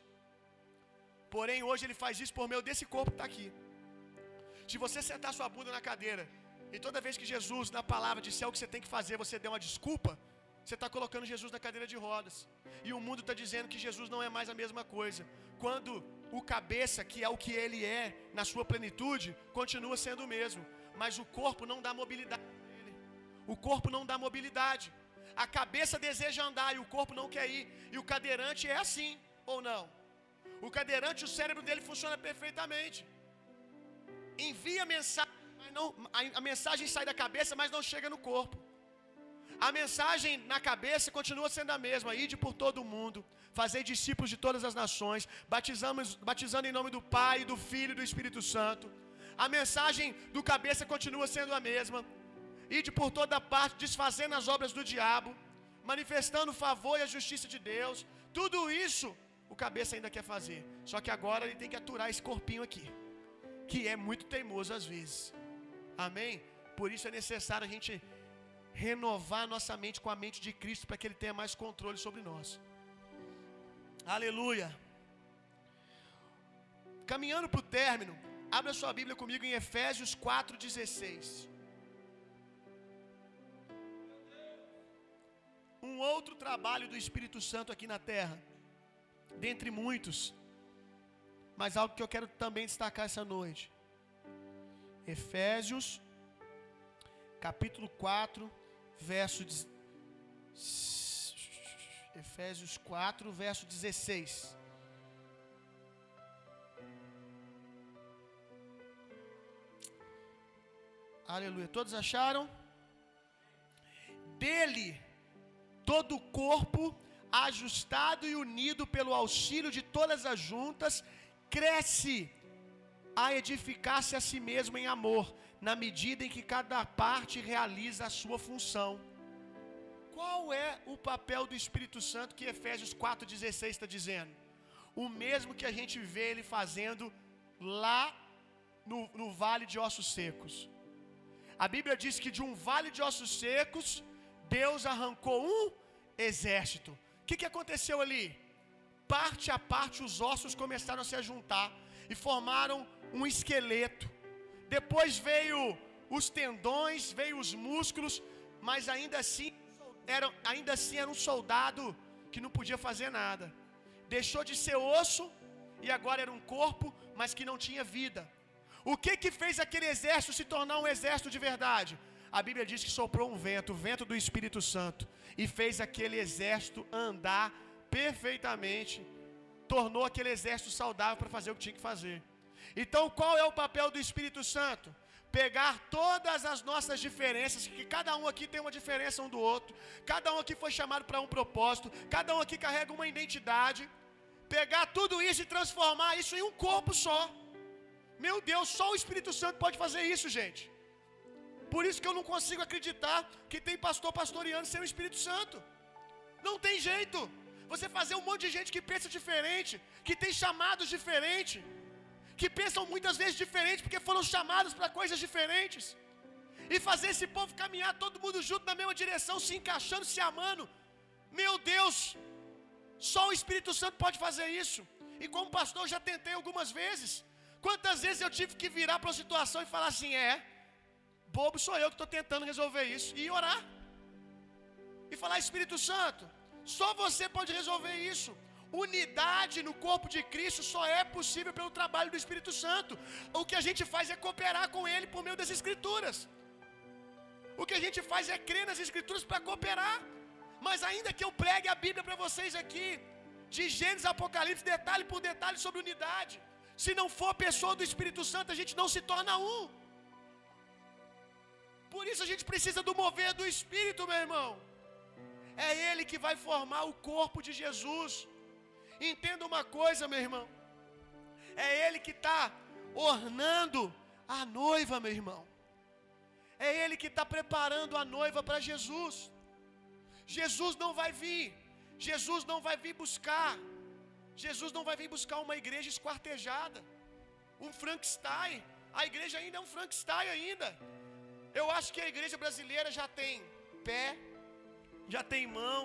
Porém, hoje ele faz isso por meio desse corpo que está aqui. Se você sentar sua bunda na cadeira e toda vez que Jesus, na palavra, disser o que você tem que fazer, você der uma desculpa, você está colocando Jesus na cadeira de rodas. E o mundo está dizendo que Jesus não é mais a mesma coisa. Quando o cabeça, que é o que ele é na sua plenitude, continua sendo o mesmo. Mas o corpo não dá mobilidade. O corpo não dá mobilidade. A cabeça deseja andar e o corpo não quer ir. E o cadeirante é assim, ou não? O cadeirante, o cérebro dele funciona perfeitamente. Envia mensagem, não, a, a mensagem sai da cabeça, mas não chega no corpo. A mensagem na cabeça continua sendo a mesma: ide por todo o mundo, fazer discípulos de todas as nações, batizamos, batizando em nome do Pai, do Filho e do Espírito Santo. A mensagem do cabeça continua sendo a mesma: ide por toda parte, desfazendo as obras do diabo, manifestando o favor e a justiça de Deus. Tudo isso o cabeça ainda quer fazer, só que agora ele tem que aturar esse corpinho aqui, que é muito teimoso às vezes. Amém? Por isso é necessário a gente renovar nossa mente com a mente de Cristo para que Ele tenha mais controle sobre nós. Aleluia. Caminhando para o término, abra sua Bíblia comigo em Efésios 4,16. Um outro trabalho do Espírito Santo aqui na terra, dentre muitos, mas algo que eu quero também destacar essa noite. Efésios, capítulo 4, verso Efésios 4, verso 16. Aleluia. Todos acharam? Dele, todo o corpo, ajustado e unido pelo auxílio de todas as juntas, cresce a edificar-se a si mesmo em amor, na medida em que cada parte realiza a sua função. Qual é o papel do Espírito Santo que Efésios 4,16 está dizendo? O mesmo que a gente vê ele fazendo lá no, no vale de ossos secos. A Bíblia diz que de um vale de ossos secos, Deus arrancou um exército. O que, que aconteceu ali? Parte a parte, os ossos começaram a se juntar e formaram um esqueleto. Depois veio os tendões, veio os músculos, mas ainda assim era, ainda assim era um soldado que não podia fazer nada. Deixou de ser osso e agora era um corpo, mas que não tinha vida. O que que fez aquele exército se tornar um exército de verdade? A Bíblia diz que soprou um vento, o vento do Espírito Santo, e fez aquele exército andar perfeitamente, tornou aquele exército saudável para fazer o que tinha que fazer. Então, qual é o papel do Espírito Santo? Pegar todas as nossas diferenças, que cada um aqui tem uma diferença um do outro, cada um aqui foi chamado para um propósito, cada um aqui carrega uma identidade, pegar tudo isso e transformar isso em um corpo só. Meu Deus, só o Espírito Santo pode fazer isso, gente. Por isso que eu não consigo acreditar que tem pastor pastoreando sem o Espírito Santo. Não tem jeito. Você fazer um monte de gente que pensa diferente, que tem chamados diferentes, que pensam muitas vezes diferente porque foram chamados para coisas diferentes. E fazer esse povo caminhar todo mundo junto na mesma direção, se encaixando, se amando. Meu Deus, só o Espírito Santo pode fazer isso. E como pastor, já tentei algumas vezes. Quantas vezes eu tive que virar para uma situação e falar assim: é, bobo sou eu que estou tentando resolver isso. E orar. E falar: Espírito Santo, só você pode resolver isso. Unidade no corpo de Cristo só é possível pelo trabalho do Espírito Santo. O que a gente faz é cooperar com Ele por meio das Escrituras. O que a gente faz é crer nas Escrituras para cooperar. Mas ainda que eu pregue a Bíblia para vocês aqui, de Gênesis Apocalipse, detalhe por detalhe sobre unidade. Se não for pessoa do Espírito Santo, a gente não se torna um. Por isso a gente precisa do mover do Espírito, meu irmão. É Ele que vai formar o corpo de Jesus. Entenda uma coisa, meu irmão. É Ele que está ornando a noiva, meu irmão. É Ele que está preparando a noiva para Jesus. Jesus não vai vir. Jesus não vai vir buscar. Jesus não vai vir buscar uma igreja esquartejada. Um Frankenstein. A igreja ainda é um Frankenstein ainda. Eu acho que a igreja brasileira já tem pé, já tem mão,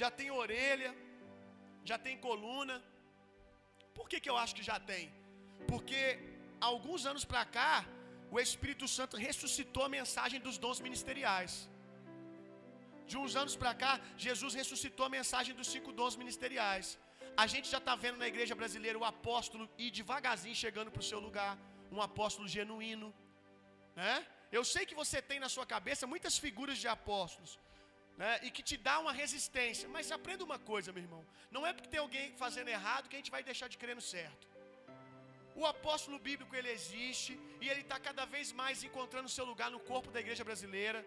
já tem orelha, já tem coluna. Por que, que eu acho que já tem? Porque alguns anos para cá, o Espírito Santo ressuscitou a mensagem dos dons ministeriais. De uns anos para cá, Jesus ressuscitou a mensagem dos cinco dons ministeriais. A gente já está vendo na igreja brasileira o apóstolo ir devagarzinho chegando para o seu lugar, um apóstolo genuíno. Né? Eu sei que você tem na sua cabeça muitas figuras de apóstolos, né? e que te dá uma resistência, mas aprenda uma coisa, meu irmão: não é porque tem alguém fazendo errado que a gente vai deixar de crer no certo. O apóstolo bíblico ele existe e ele está cada vez mais encontrando seu lugar no corpo da igreja brasileira.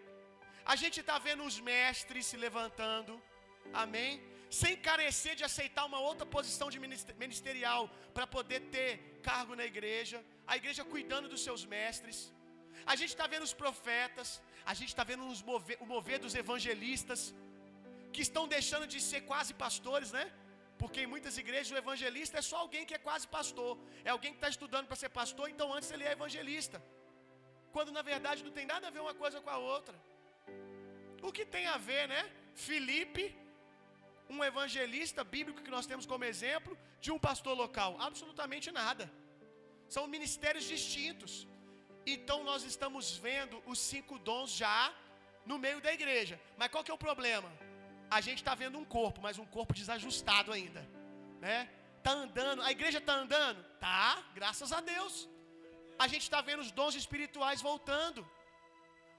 A gente está vendo os mestres se levantando, amém? Sem carecer de aceitar uma outra posição de ministerial para poder ter cargo na igreja, a igreja cuidando dos seus mestres. A gente está vendo os profetas, a gente está vendo os mover, o mover dos evangelistas, que estão deixando de ser quase pastores, né? Porque em muitas igrejas o evangelista é só alguém que é quase pastor, é alguém que está estudando para ser pastor, então antes ele é evangelista. Quando na verdade não tem nada a ver uma coisa com a outra. O que tem a ver, né? Felipe, um evangelista bíblico que nós temos como exemplo, de um pastor local? Absolutamente nada. São ministérios distintos. Então nós estamos vendo os cinco dons já no meio da igreja. Mas qual que é o problema? A gente está vendo um corpo, mas um corpo desajustado ainda, né? Tá andando, a igreja está andando, tá? Graças a Deus. A gente está vendo os dons espirituais voltando.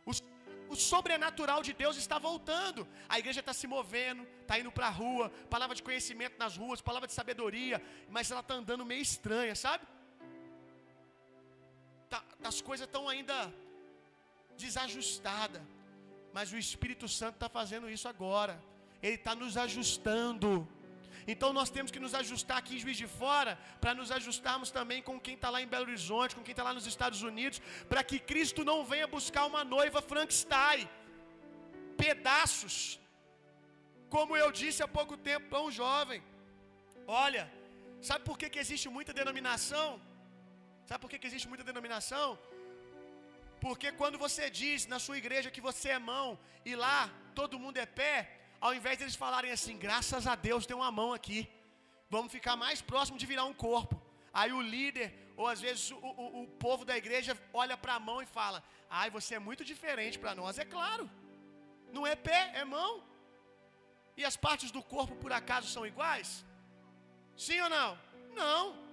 Os, o sobrenatural de Deus está voltando. A igreja está se movendo, está indo para a rua, palavra de conhecimento nas ruas, palavra de sabedoria, mas ela está andando meio estranha, sabe? Tá, as coisas estão ainda desajustadas. Mas o Espírito Santo está fazendo isso agora. Ele está nos ajustando. Então nós temos que nos ajustar aqui em Juiz de Fora, para nos ajustarmos também com quem está lá em Belo Horizonte, com quem está lá nos Estados Unidos, para que Cristo não venha buscar uma noiva Frankenstein, pedaços, como eu disse há pouco tempo para um jovem. Olha, sabe por que, que existe muita denominação? Sabe por que, que existe muita denominação? Porque quando você diz na sua igreja que você é mão e lá todo mundo é pé, ao invés deles falarem assim, graças a Deus tem uma mão aqui, vamos ficar mais próximo de virar um corpo. Aí o líder, ou às vezes o, o, o povo da igreja, olha para a mão e fala: Ai, você é muito diferente para nós. É claro, não é pé, é mão. E as partes do corpo por acaso são iguais? Sim ou não? Não.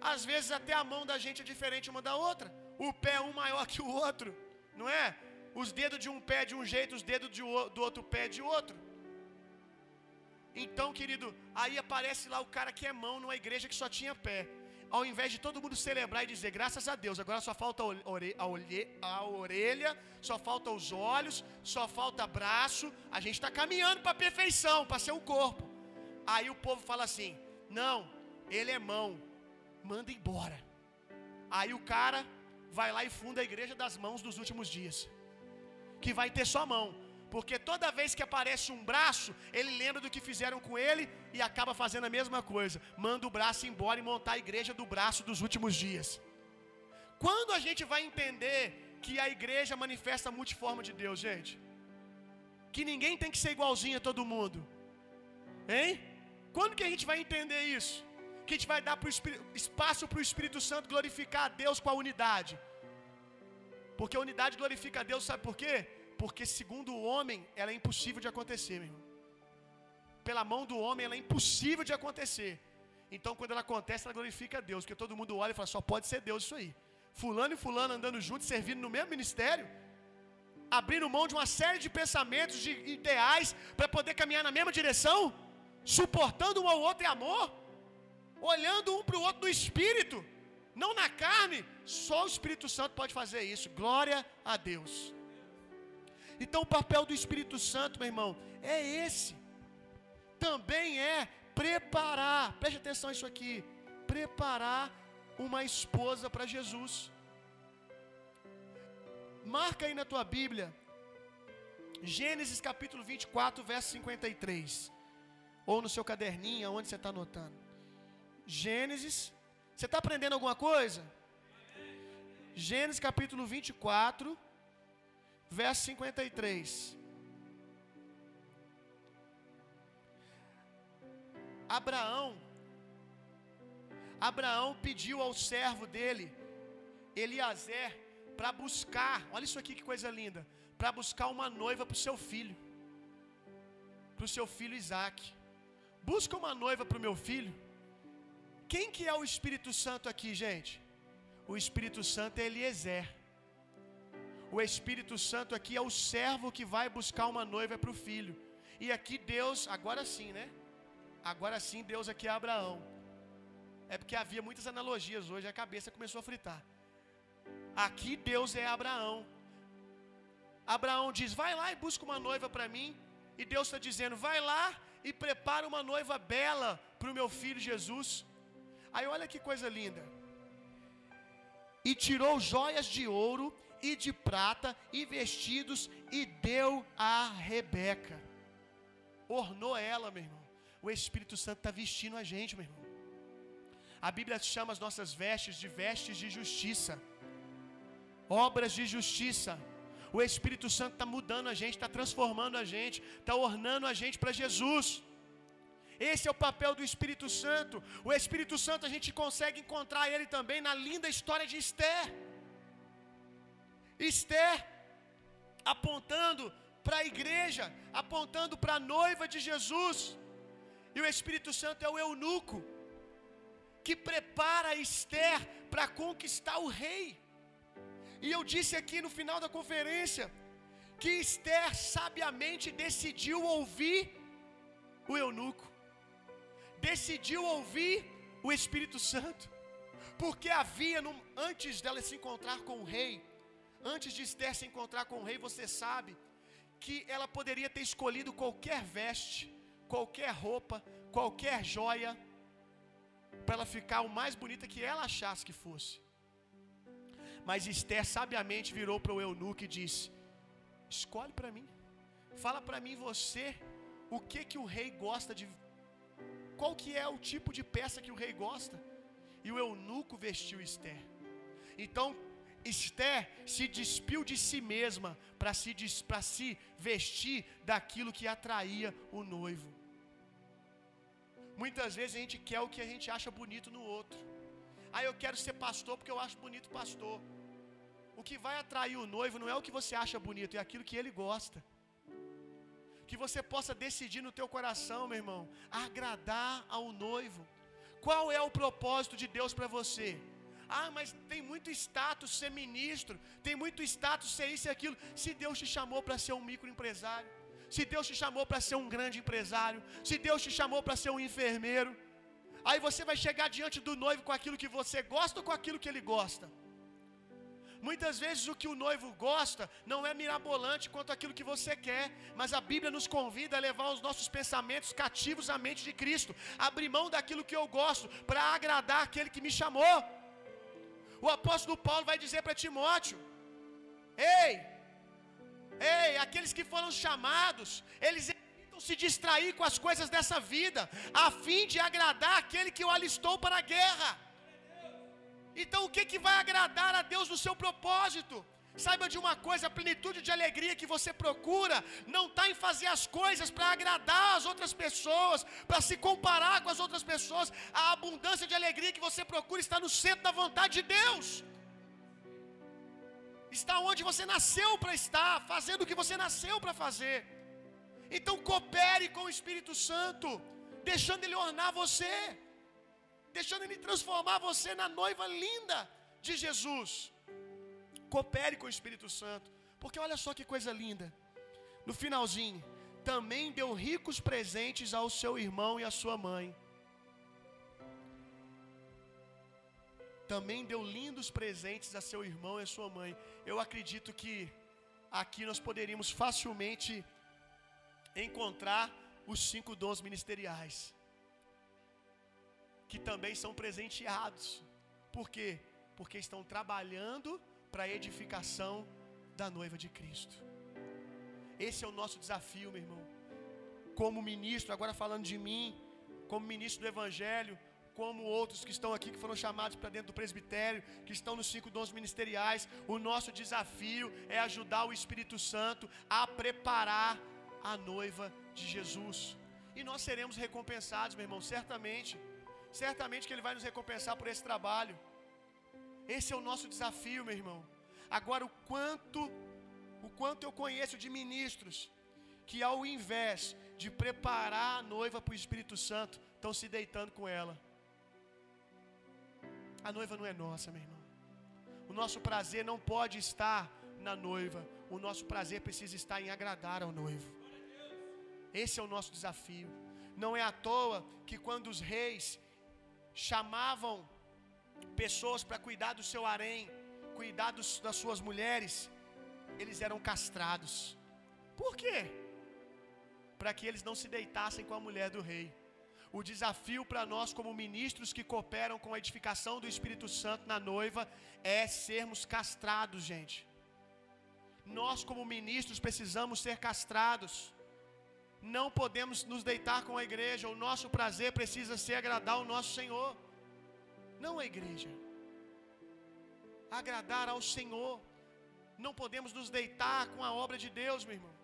Às vezes até a mão da gente é diferente uma da outra. O pé é um maior que o outro, não é? Os dedos de um pé de um jeito, os dedos de, do outro pé de outro. Então, querido, aí aparece lá o cara que é mão numa igreja que só tinha pé. Ao invés de todo mundo celebrar e dizer graças a Deus, agora só falta a, a orelha, só falta os olhos, só falta braço. A gente está caminhando para a perfeição, para ser um corpo. Aí o povo fala assim: Não, ele é mão, manda embora. Aí o cara vai lá e funda a igreja das mãos dos últimos dias, que vai ter só mão. Porque toda vez que aparece um braço, ele lembra do que fizeram com ele e acaba fazendo a mesma coisa. Manda o braço embora e montar a igreja do braço dos últimos dias. Quando a gente vai entender que a igreja manifesta a multiforma de Deus, gente? Que ninguém tem que ser igualzinho a todo mundo. Hein? Quando que a gente vai entender isso? Que a gente vai dar pro espaço para o Espírito Santo glorificar a Deus com a unidade. Porque a unidade glorifica a Deus, sabe por quê? Porque segundo o homem, ela é impossível de acontecer, meu irmão. Pela mão do homem, ela é impossível de acontecer. Então, quando ela acontece, ela glorifica a Deus, porque todo mundo olha e fala: só pode ser Deus isso aí. Fulano e Fulano andando juntos, servindo no mesmo ministério, abrindo mão de uma série de pensamentos, de ideais, para poder caminhar na mesma direção, suportando um ao outro em amor, olhando um para o outro no espírito, não na carne. Só o Espírito Santo pode fazer isso. Glória a Deus. Então, o papel do Espírito Santo, meu irmão, é esse. Também é preparar, preste atenção nisso aqui, preparar uma esposa para Jesus. Marca aí na tua Bíblia, Gênesis capítulo 24, verso 53. Ou no seu caderninho, onde você está anotando. Gênesis, você está aprendendo alguma coisa? Gênesis capítulo 24, verso 53. Abraão Abraão pediu ao servo dele, Eliezer, para buscar, olha isso aqui que coisa linda, para buscar uma noiva para o seu filho, para o seu filho Isaac. Busca uma noiva para o meu filho. Quem que é o Espírito Santo aqui, gente? O Espírito Santo é Eliezer. O Espírito Santo aqui é o servo que vai buscar uma noiva para o filho. E aqui Deus, agora sim, né? Agora sim, Deus aqui é Abraão. É porque havia muitas analogias hoje, a cabeça começou a fritar. Aqui Deus é Abraão. Abraão diz: Vai lá e busca uma noiva para mim. E Deus está dizendo: Vai lá e prepara uma noiva bela para o meu filho Jesus. Aí olha que coisa linda. E tirou joias de ouro e de prata e vestidos e deu a Rebeca. Ornou ela, meu irmão. O Espírito Santo está vestindo a gente, meu irmão. A Bíblia chama as nossas vestes de vestes de justiça, obras de justiça. O Espírito Santo está mudando a gente, está transformando a gente, está ornando a gente para Jesus. Esse é o papel do Espírito Santo. O Espírito Santo a gente consegue encontrar ele também na linda história de Esther. Esther apontando para a igreja, apontando para a noiva de Jesus. E o Espírito Santo é o eunuco que prepara Esther para conquistar o rei. E eu disse aqui no final da conferência que Esther sabiamente decidiu ouvir o eunuco, decidiu ouvir o Espírito Santo, porque havia, antes dela se encontrar com o rei, antes de Esther se encontrar com o rei, você sabe que ela poderia ter escolhido qualquer veste, qualquer roupa, qualquer joia, para ela ficar o mais bonita que ela achasse que fosse. Mas Esther sabiamente virou para o eunuco e disse: Escolhe para mim. Fala para mim você o que que o rei gosta de qual que é o tipo de peça que o rei gosta? E o eunuco vestiu Esther. Então, Esther se despiu de si mesma para se, se vestir daquilo que atraía o noivo. Muitas vezes a gente quer o que a gente acha bonito no outro. Ah, eu quero ser pastor porque eu acho bonito pastor. O que vai atrair o noivo não é o que você acha bonito, é aquilo que ele gosta. Que você possa decidir no teu coração, meu irmão, agradar ao noivo. Qual é o propósito de Deus para você? Ah, mas tem muito status ser ministro, tem muito status ser isso e aquilo. Se Deus te chamou para ser um microempresário, se Deus te chamou para ser um grande empresário, se Deus te chamou para ser um enfermeiro, aí você vai chegar diante do noivo com aquilo que você gosta ou com aquilo que ele gosta. Muitas vezes o que o noivo gosta não é mirabolante quanto aquilo que você quer, mas a Bíblia nos convida a levar os nossos pensamentos cativos à mente de Cristo, abrir mão daquilo que eu gosto para agradar aquele que me chamou. O apóstolo Paulo vai dizer para Timóteo: Ei, ei, aqueles que foram chamados, eles evitam se distrair com as coisas dessa vida, a fim de agradar aquele que o alistou para a guerra. Então o que, que vai agradar a Deus no seu propósito? Saiba de uma coisa, a plenitude de alegria que você procura não está em fazer as coisas para agradar as outras pessoas, para se comparar com as outras pessoas. A abundância de alegria que você procura está no centro da vontade de Deus. Está onde você nasceu para estar, fazendo o que você nasceu para fazer. Então coopere com o Espírito Santo, deixando ele ornar você deixando Ele transformar você na noiva linda de Jesus. Coopere com o Espírito Santo, porque olha só que coisa linda. No finalzinho, também deu ricos presentes ao seu irmão e à sua mãe. Também deu lindos presentes a seu irmão e a sua mãe. Eu acredito que aqui nós poderíamos facilmente encontrar os cinco dons ministeriais que também são presenteados. Por quê? Porque estão trabalhando para a edificação da noiva de Cristo. Esse é o nosso desafio, meu irmão. Como ministro, agora falando de mim, como ministro do Evangelho, como outros que estão aqui, que foram chamados para dentro do presbitério, que estão nos cinco dons ministeriais, o nosso desafio é ajudar o Espírito Santo a preparar a noiva de Jesus. E nós seremos recompensados, meu irmão, certamente certamente que Ele vai nos recompensar por esse trabalho. Esse é o nosso desafio, meu irmão. Agora, o quanto, o quanto eu conheço de ministros que, ao invés de preparar a noiva para o Espírito Santo, estão se deitando com ela. A noiva não é nossa, meu irmão. O nosso prazer não pode estar na noiva. O nosso prazer precisa estar em agradar ao noivo. Esse é o nosso desafio. Não é à toa que quando os reis chamavam pessoas para cuidar do seu harém, cuidar dos, das suas mulheres, eles eram castrados. Por quê? Para que eles não se deitassem com a mulher do rei. O desafio para nós, como ministros que cooperam com a edificação do Espírito Santo na noiva, é sermos castrados, gente. Nós, como ministros, precisamos ser castrados. Não podemos nos deitar com a igreja, o nosso prazer precisa ser agradar ao nosso Senhor, não a igreja. Agradar ao Senhor. Não podemos nos deitar com a obra de Deus, meu irmão.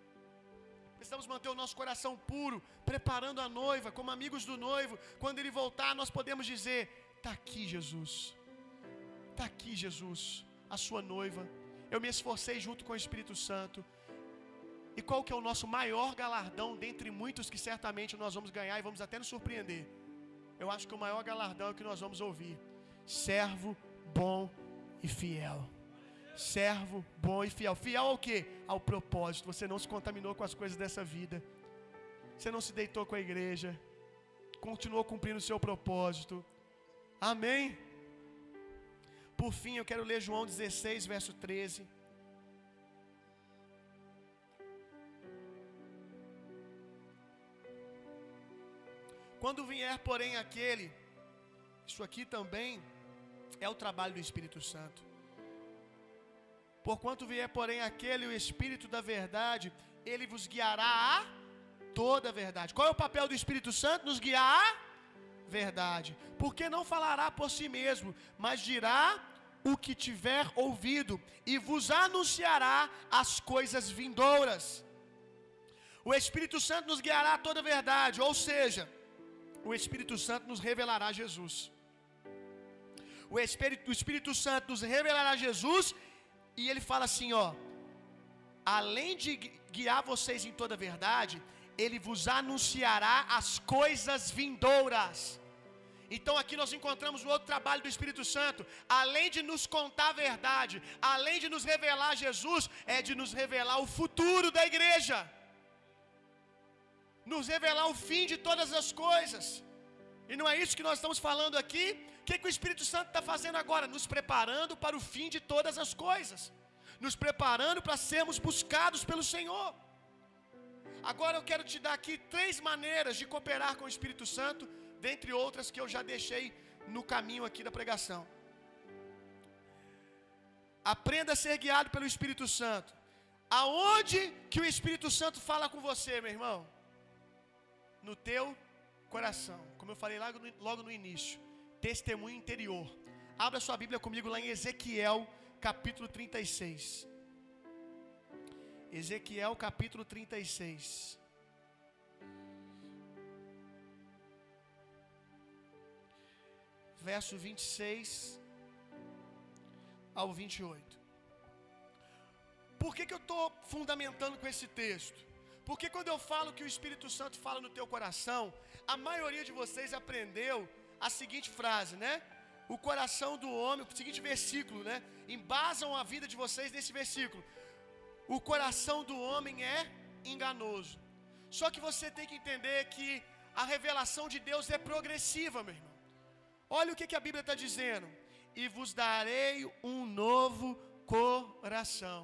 Precisamos manter o nosso coração puro, preparando a noiva, como amigos do noivo. Quando ele voltar, nós podemos dizer: Está aqui, Jesus. Está aqui, Jesus, a sua noiva. Eu me esforcei junto com o Espírito Santo. E qual que é o nosso maior galardão dentre muitos que certamente nós vamos ganhar e vamos até nos surpreender? Eu acho que o maior galardão é o que nós vamos ouvir: servo bom e fiel. Servo bom e fiel. Fiel ao que? Ao propósito. Você não se contaminou com as coisas dessa vida. Você não se deitou com a igreja. Continuou cumprindo o seu propósito. Amém? Por fim, eu quero ler João 16, verso 13. Quando vier, porém, aquele, isso aqui também é o trabalho do Espírito Santo. Porquanto vier, porém, aquele, o Espírito da verdade, ele vos guiará a toda a verdade. Qual é o papel do Espírito Santo? Nos guiar a verdade. Porque não falará por si mesmo, mas dirá o que tiver ouvido e vos anunciará as coisas vindouras. O Espírito Santo nos guiará a toda a verdade, ou seja, o Espírito Santo nos revelará Jesus. O Espírito, o Espírito Santo nos revelará Jesus e ele fala assim, ó: Além de guiar vocês em toda a verdade, ele vos anunciará as coisas vindouras. Então aqui nós encontramos o outro trabalho do Espírito Santo, além de nos contar a verdade, além de nos revelar Jesus, é de nos revelar o futuro da igreja nos revelar o fim de todas as coisas. E não é isso que nós estamos falando aqui. O que, que o Espírito Santo está fazendo agora? Nos preparando para o fim de todas as coisas, nos preparando para sermos buscados pelo Senhor. Agora eu quero te dar aqui três maneiras de cooperar com o Espírito Santo, dentre outras que eu já deixei no caminho aqui da pregação. Aprenda a ser guiado pelo Espírito Santo. Aonde que o Espírito Santo fala com você, meu irmão? No teu coração. Como eu falei logo no, logo no início. Testemunho interior. Abra sua Bíblia comigo lá em Ezequiel, capítulo 36. Ezequiel, capítulo 36. Verso 26 ao 28. Por que, que eu estou fundamentando com esse texto? Porque quando eu falo que o Espírito Santo fala no teu coração, a maioria de vocês aprendeu a seguinte frase, né? O coração do homem, o seguinte versículo, né? Embasam a vida de vocês nesse versículo. O coração do homem é enganoso. Só que você tem que entender que a revelação de Deus é progressiva, meu irmão. Olha o que, que a Bíblia está dizendo. E vos darei um novo coração.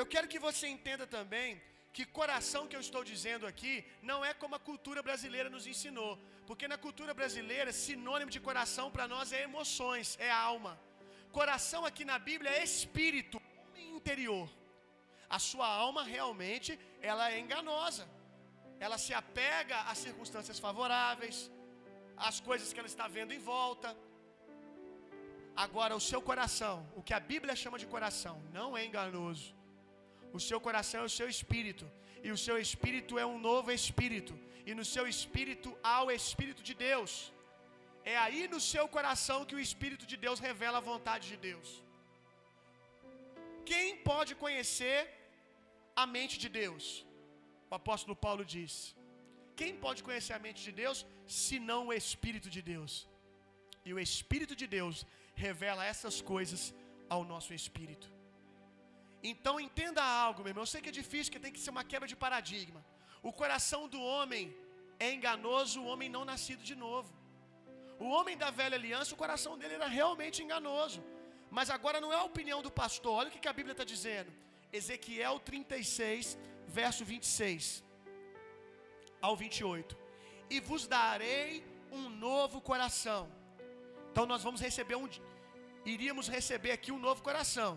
Eu quero que você entenda também que coração que eu estou dizendo aqui não é como a cultura brasileira nos ensinou, porque na cultura brasileira, sinônimo de coração para nós é emoções, é alma. Coração aqui na Bíblia é espírito, homem interior. A sua alma realmente, ela é enganosa. Ela se apega às circunstâncias favoráveis, às coisas que ela está vendo em volta. Agora, o seu coração, o que a Bíblia chama de coração, não é enganoso. O seu coração é o seu espírito, e o seu espírito é um novo espírito, e no seu espírito há o Espírito de Deus. É aí no seu coração que o Espírito de Deus revela a vontade de Deus. Quem pode conhecer a mente de Deus? O apóstolo Paulo diz: Quem pode conhecer a mente de Deus, senão o Espírito de Deus? E o Espírito de Deus revela essas coisas ao nosso espírito. Então entenda algo, meu irmão. Eu sei que é difícil, que tem que ser uma quebra de paradigma. O coração do homem é enganoso, o homem não nascido de novo. O homem da velha aliança, o coração dele era realmente enganoso. Mas agora não é a opinião do pastor. Olha o que a Bíblia está dizendo. Ezequiel 36, verso 26 ao 28. E vos darei um novo coração. Então nós vamos receber um iríamos receber aqui um novo coração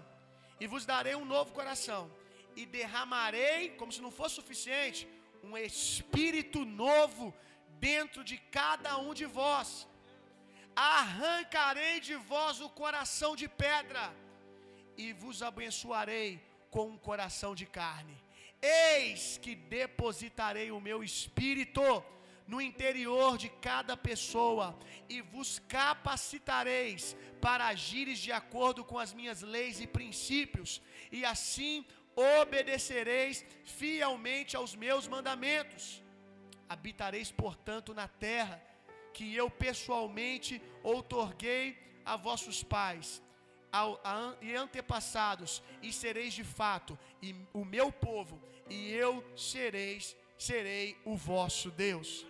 e vos darei um novo coração, e derramarei, como se não fosse suficiente, um espírito novo dentro de cada um de vós. Arrancarei de vós o coração de pedra, e vos abençoarei com um coração de carne. Eis que depositarei o meu espírito no interior de cada pessoa e vos capacitareis para agires de acordo com as minhas leis e princípios, e assim obedecereis fielmente aos meus mandamentos. Habitareis, portanto, na terra que eu pessoalmente outorguei a vossos pais e antepassados, e sereis de fato e, o meu povo, e eu sereis, serei o vosso Deus.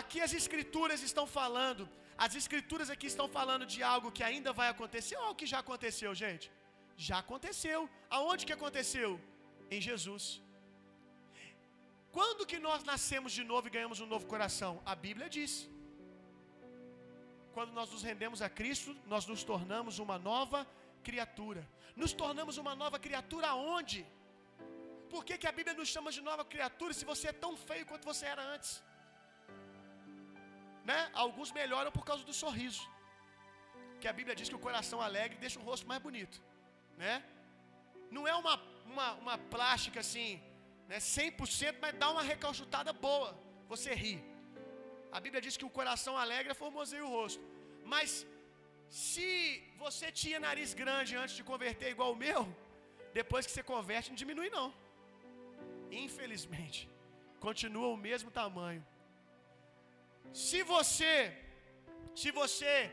Aqui as escrituras estão falando, as escrituras aqui estão falando de algo que ainda vai acontecer ou que já aconteceu, gente? Já aconteceu. Aonde que aconteceu? Em Jesus. Quando que nós nascemos de novo e ganhamos um novo coração? A Bíblia diz. Quando nós nos rendemos a Cristo, nós nos tornamos uma nova criatura. Nos tornamos uma nova criatura aonde? Por que, que a Bíblia nos chama de nova criatura se você é tão feio quanto você era antes? Né? Alguns melhoram por causa do sorriso. Que a Bíblia diz que o coração alegre deixa o rosto mais bonito. Né? Não é uma, uma, uma plástica assim, né, 100%, mas dá uma recalchutada boa. Você ri. A Bíblia diz que o coração alegre formoseia o rosto. Mas se você tinha nariz grande antes de converter igual o meu, depois que você converte não diminui não. Infelizmente, continua o mesmo tamanho. Se você, se você,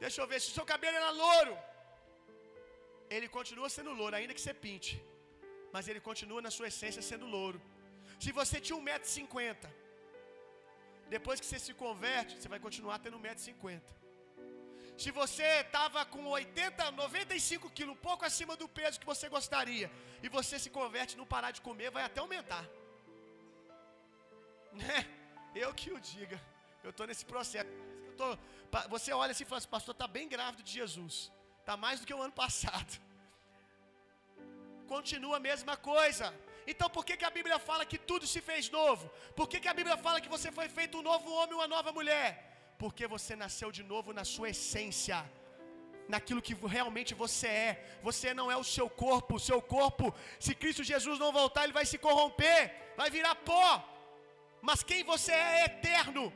deixa eu ver, se seu cabelo era louro, ele continua sendo louro, ainda que você pinte, mas ele continua na sua essência sendo louro. Se você tinha 1,50m, Depois que você se converte, você vai continuar tendo 1,50m. Se você estava com 80, 95 quilos, pouco acima do peso que você gostaria, e você se converte não parar de comer, vai até aumentar. Né? Eu que o diga. Eu estou nesse processo. Eu tô, você olha assim e fala assim, pastor, está bem grávido de Jesus. Está mais do que o ano passado. Continua a mesma coisa. Então por que, que a Bíblia fala que tudo se fez novo? Por que, que a Bíblia fala que você foi feito um novo homem e uma nova mulher? Porque você nasceu de novo na sua essência, naquilo que realmente você é. Você não é o seu corpo. O seu corpo, se Cristo Jesus não voltar, ele vai se corromper, vai virar pó. Mas quem você é é eterno.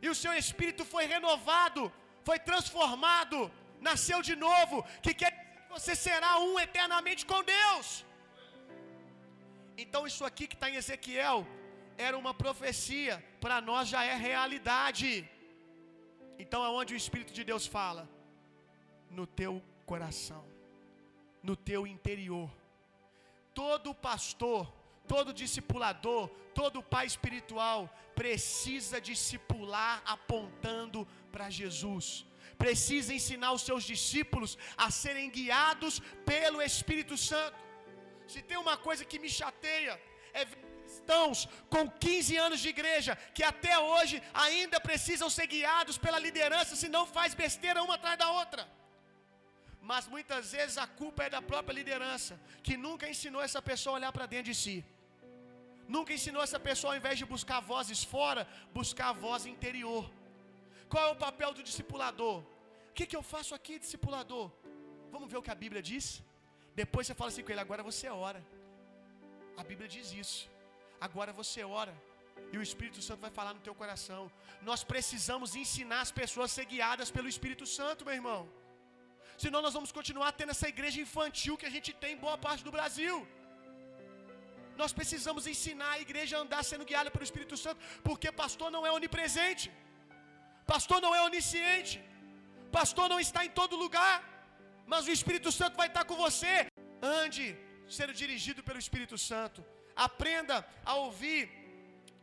E o seu espírito foi renovado, foi transformado, nasceu de novo, que quer que você será um eternamente com Deus. Então isso aqui que está em Ezequiel era uma profecia, para nós já é realidade. Então aonde o Espírito de Deus fala? No teu coração, no teu interior. Todo pastor, todo discipulador, todo pai espiritual precisa discipular apontando para Jesus. Precisa ensinar os seus discípulos a serem guiados pelo Espírito Santo. Se tem uma coisa que me chateia, é cristãos com 15 anos de igreja que até hoje ainda precisam ser guiados pela liderança, se não faz besteira uma atrás da outra. Mas muitas vezes a culpa é da própria liderança, que nunca ensinou essa pessoa a olhar para dentro de si. Nunca ensinou essa pessoa, ao invés de buscar vozes fora, buscar a voz interior. Qual é o papel do discipulador? O que, que eu faço aqui, discipulador? Vamos ver o que a Bíblia diz? Depois você fala assim com ele, agora você ora. A Bíblia diz isso. Agora você ora. E o Espírito Santo vai falar no teu coração. Nós precisamos ensinar as pessoas a ser guiadas pelo Espírito Santo, meu irmão. Senão nós vamos continuar tendo essa igreja infantil que a gente tem em boa parte do Brasil. Nós precisamos ensinar a igreja a andar sendo guiada pelo Espírito Santo, porque pastor não é onipresente. Pastor não é onisciente. Pastor não está em todo lugar mas o Espírito Santo vai estar com você. Ande sendo dirigido pelo Espírito Santo. Aprenda a ouvir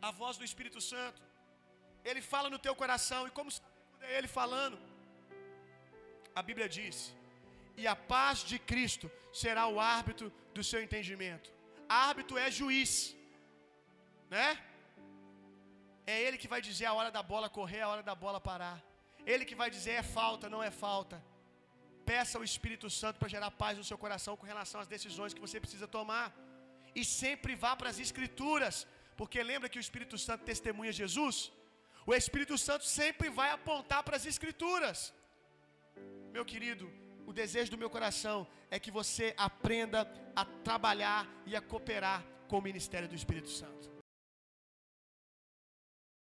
a voz do Espírito Santo. Ele fala no teu coração, e como é ele falando, a Bíblia diz: E a paz de Cristo será o árbitro do seu entendimento. Árbitro é juiz, né? É ele que vai dizer a hora da bola correr, a hora da bola parar. Ele que vai dizer é falta, não é falta. Peça ao Espírito Santo para gerar paz no seu coração com relação às decisões que você precisa tomar. E sempre vá para as Escrituras, porque lembra que o Espírito Santo testemunha Jesus? O Espírito Santo sempre vai apontar para as Escrituras. Meu querido, o desejo do meu coração é que você aprenda a trabalhar e a cooperar com o ministério do Espírito Santo.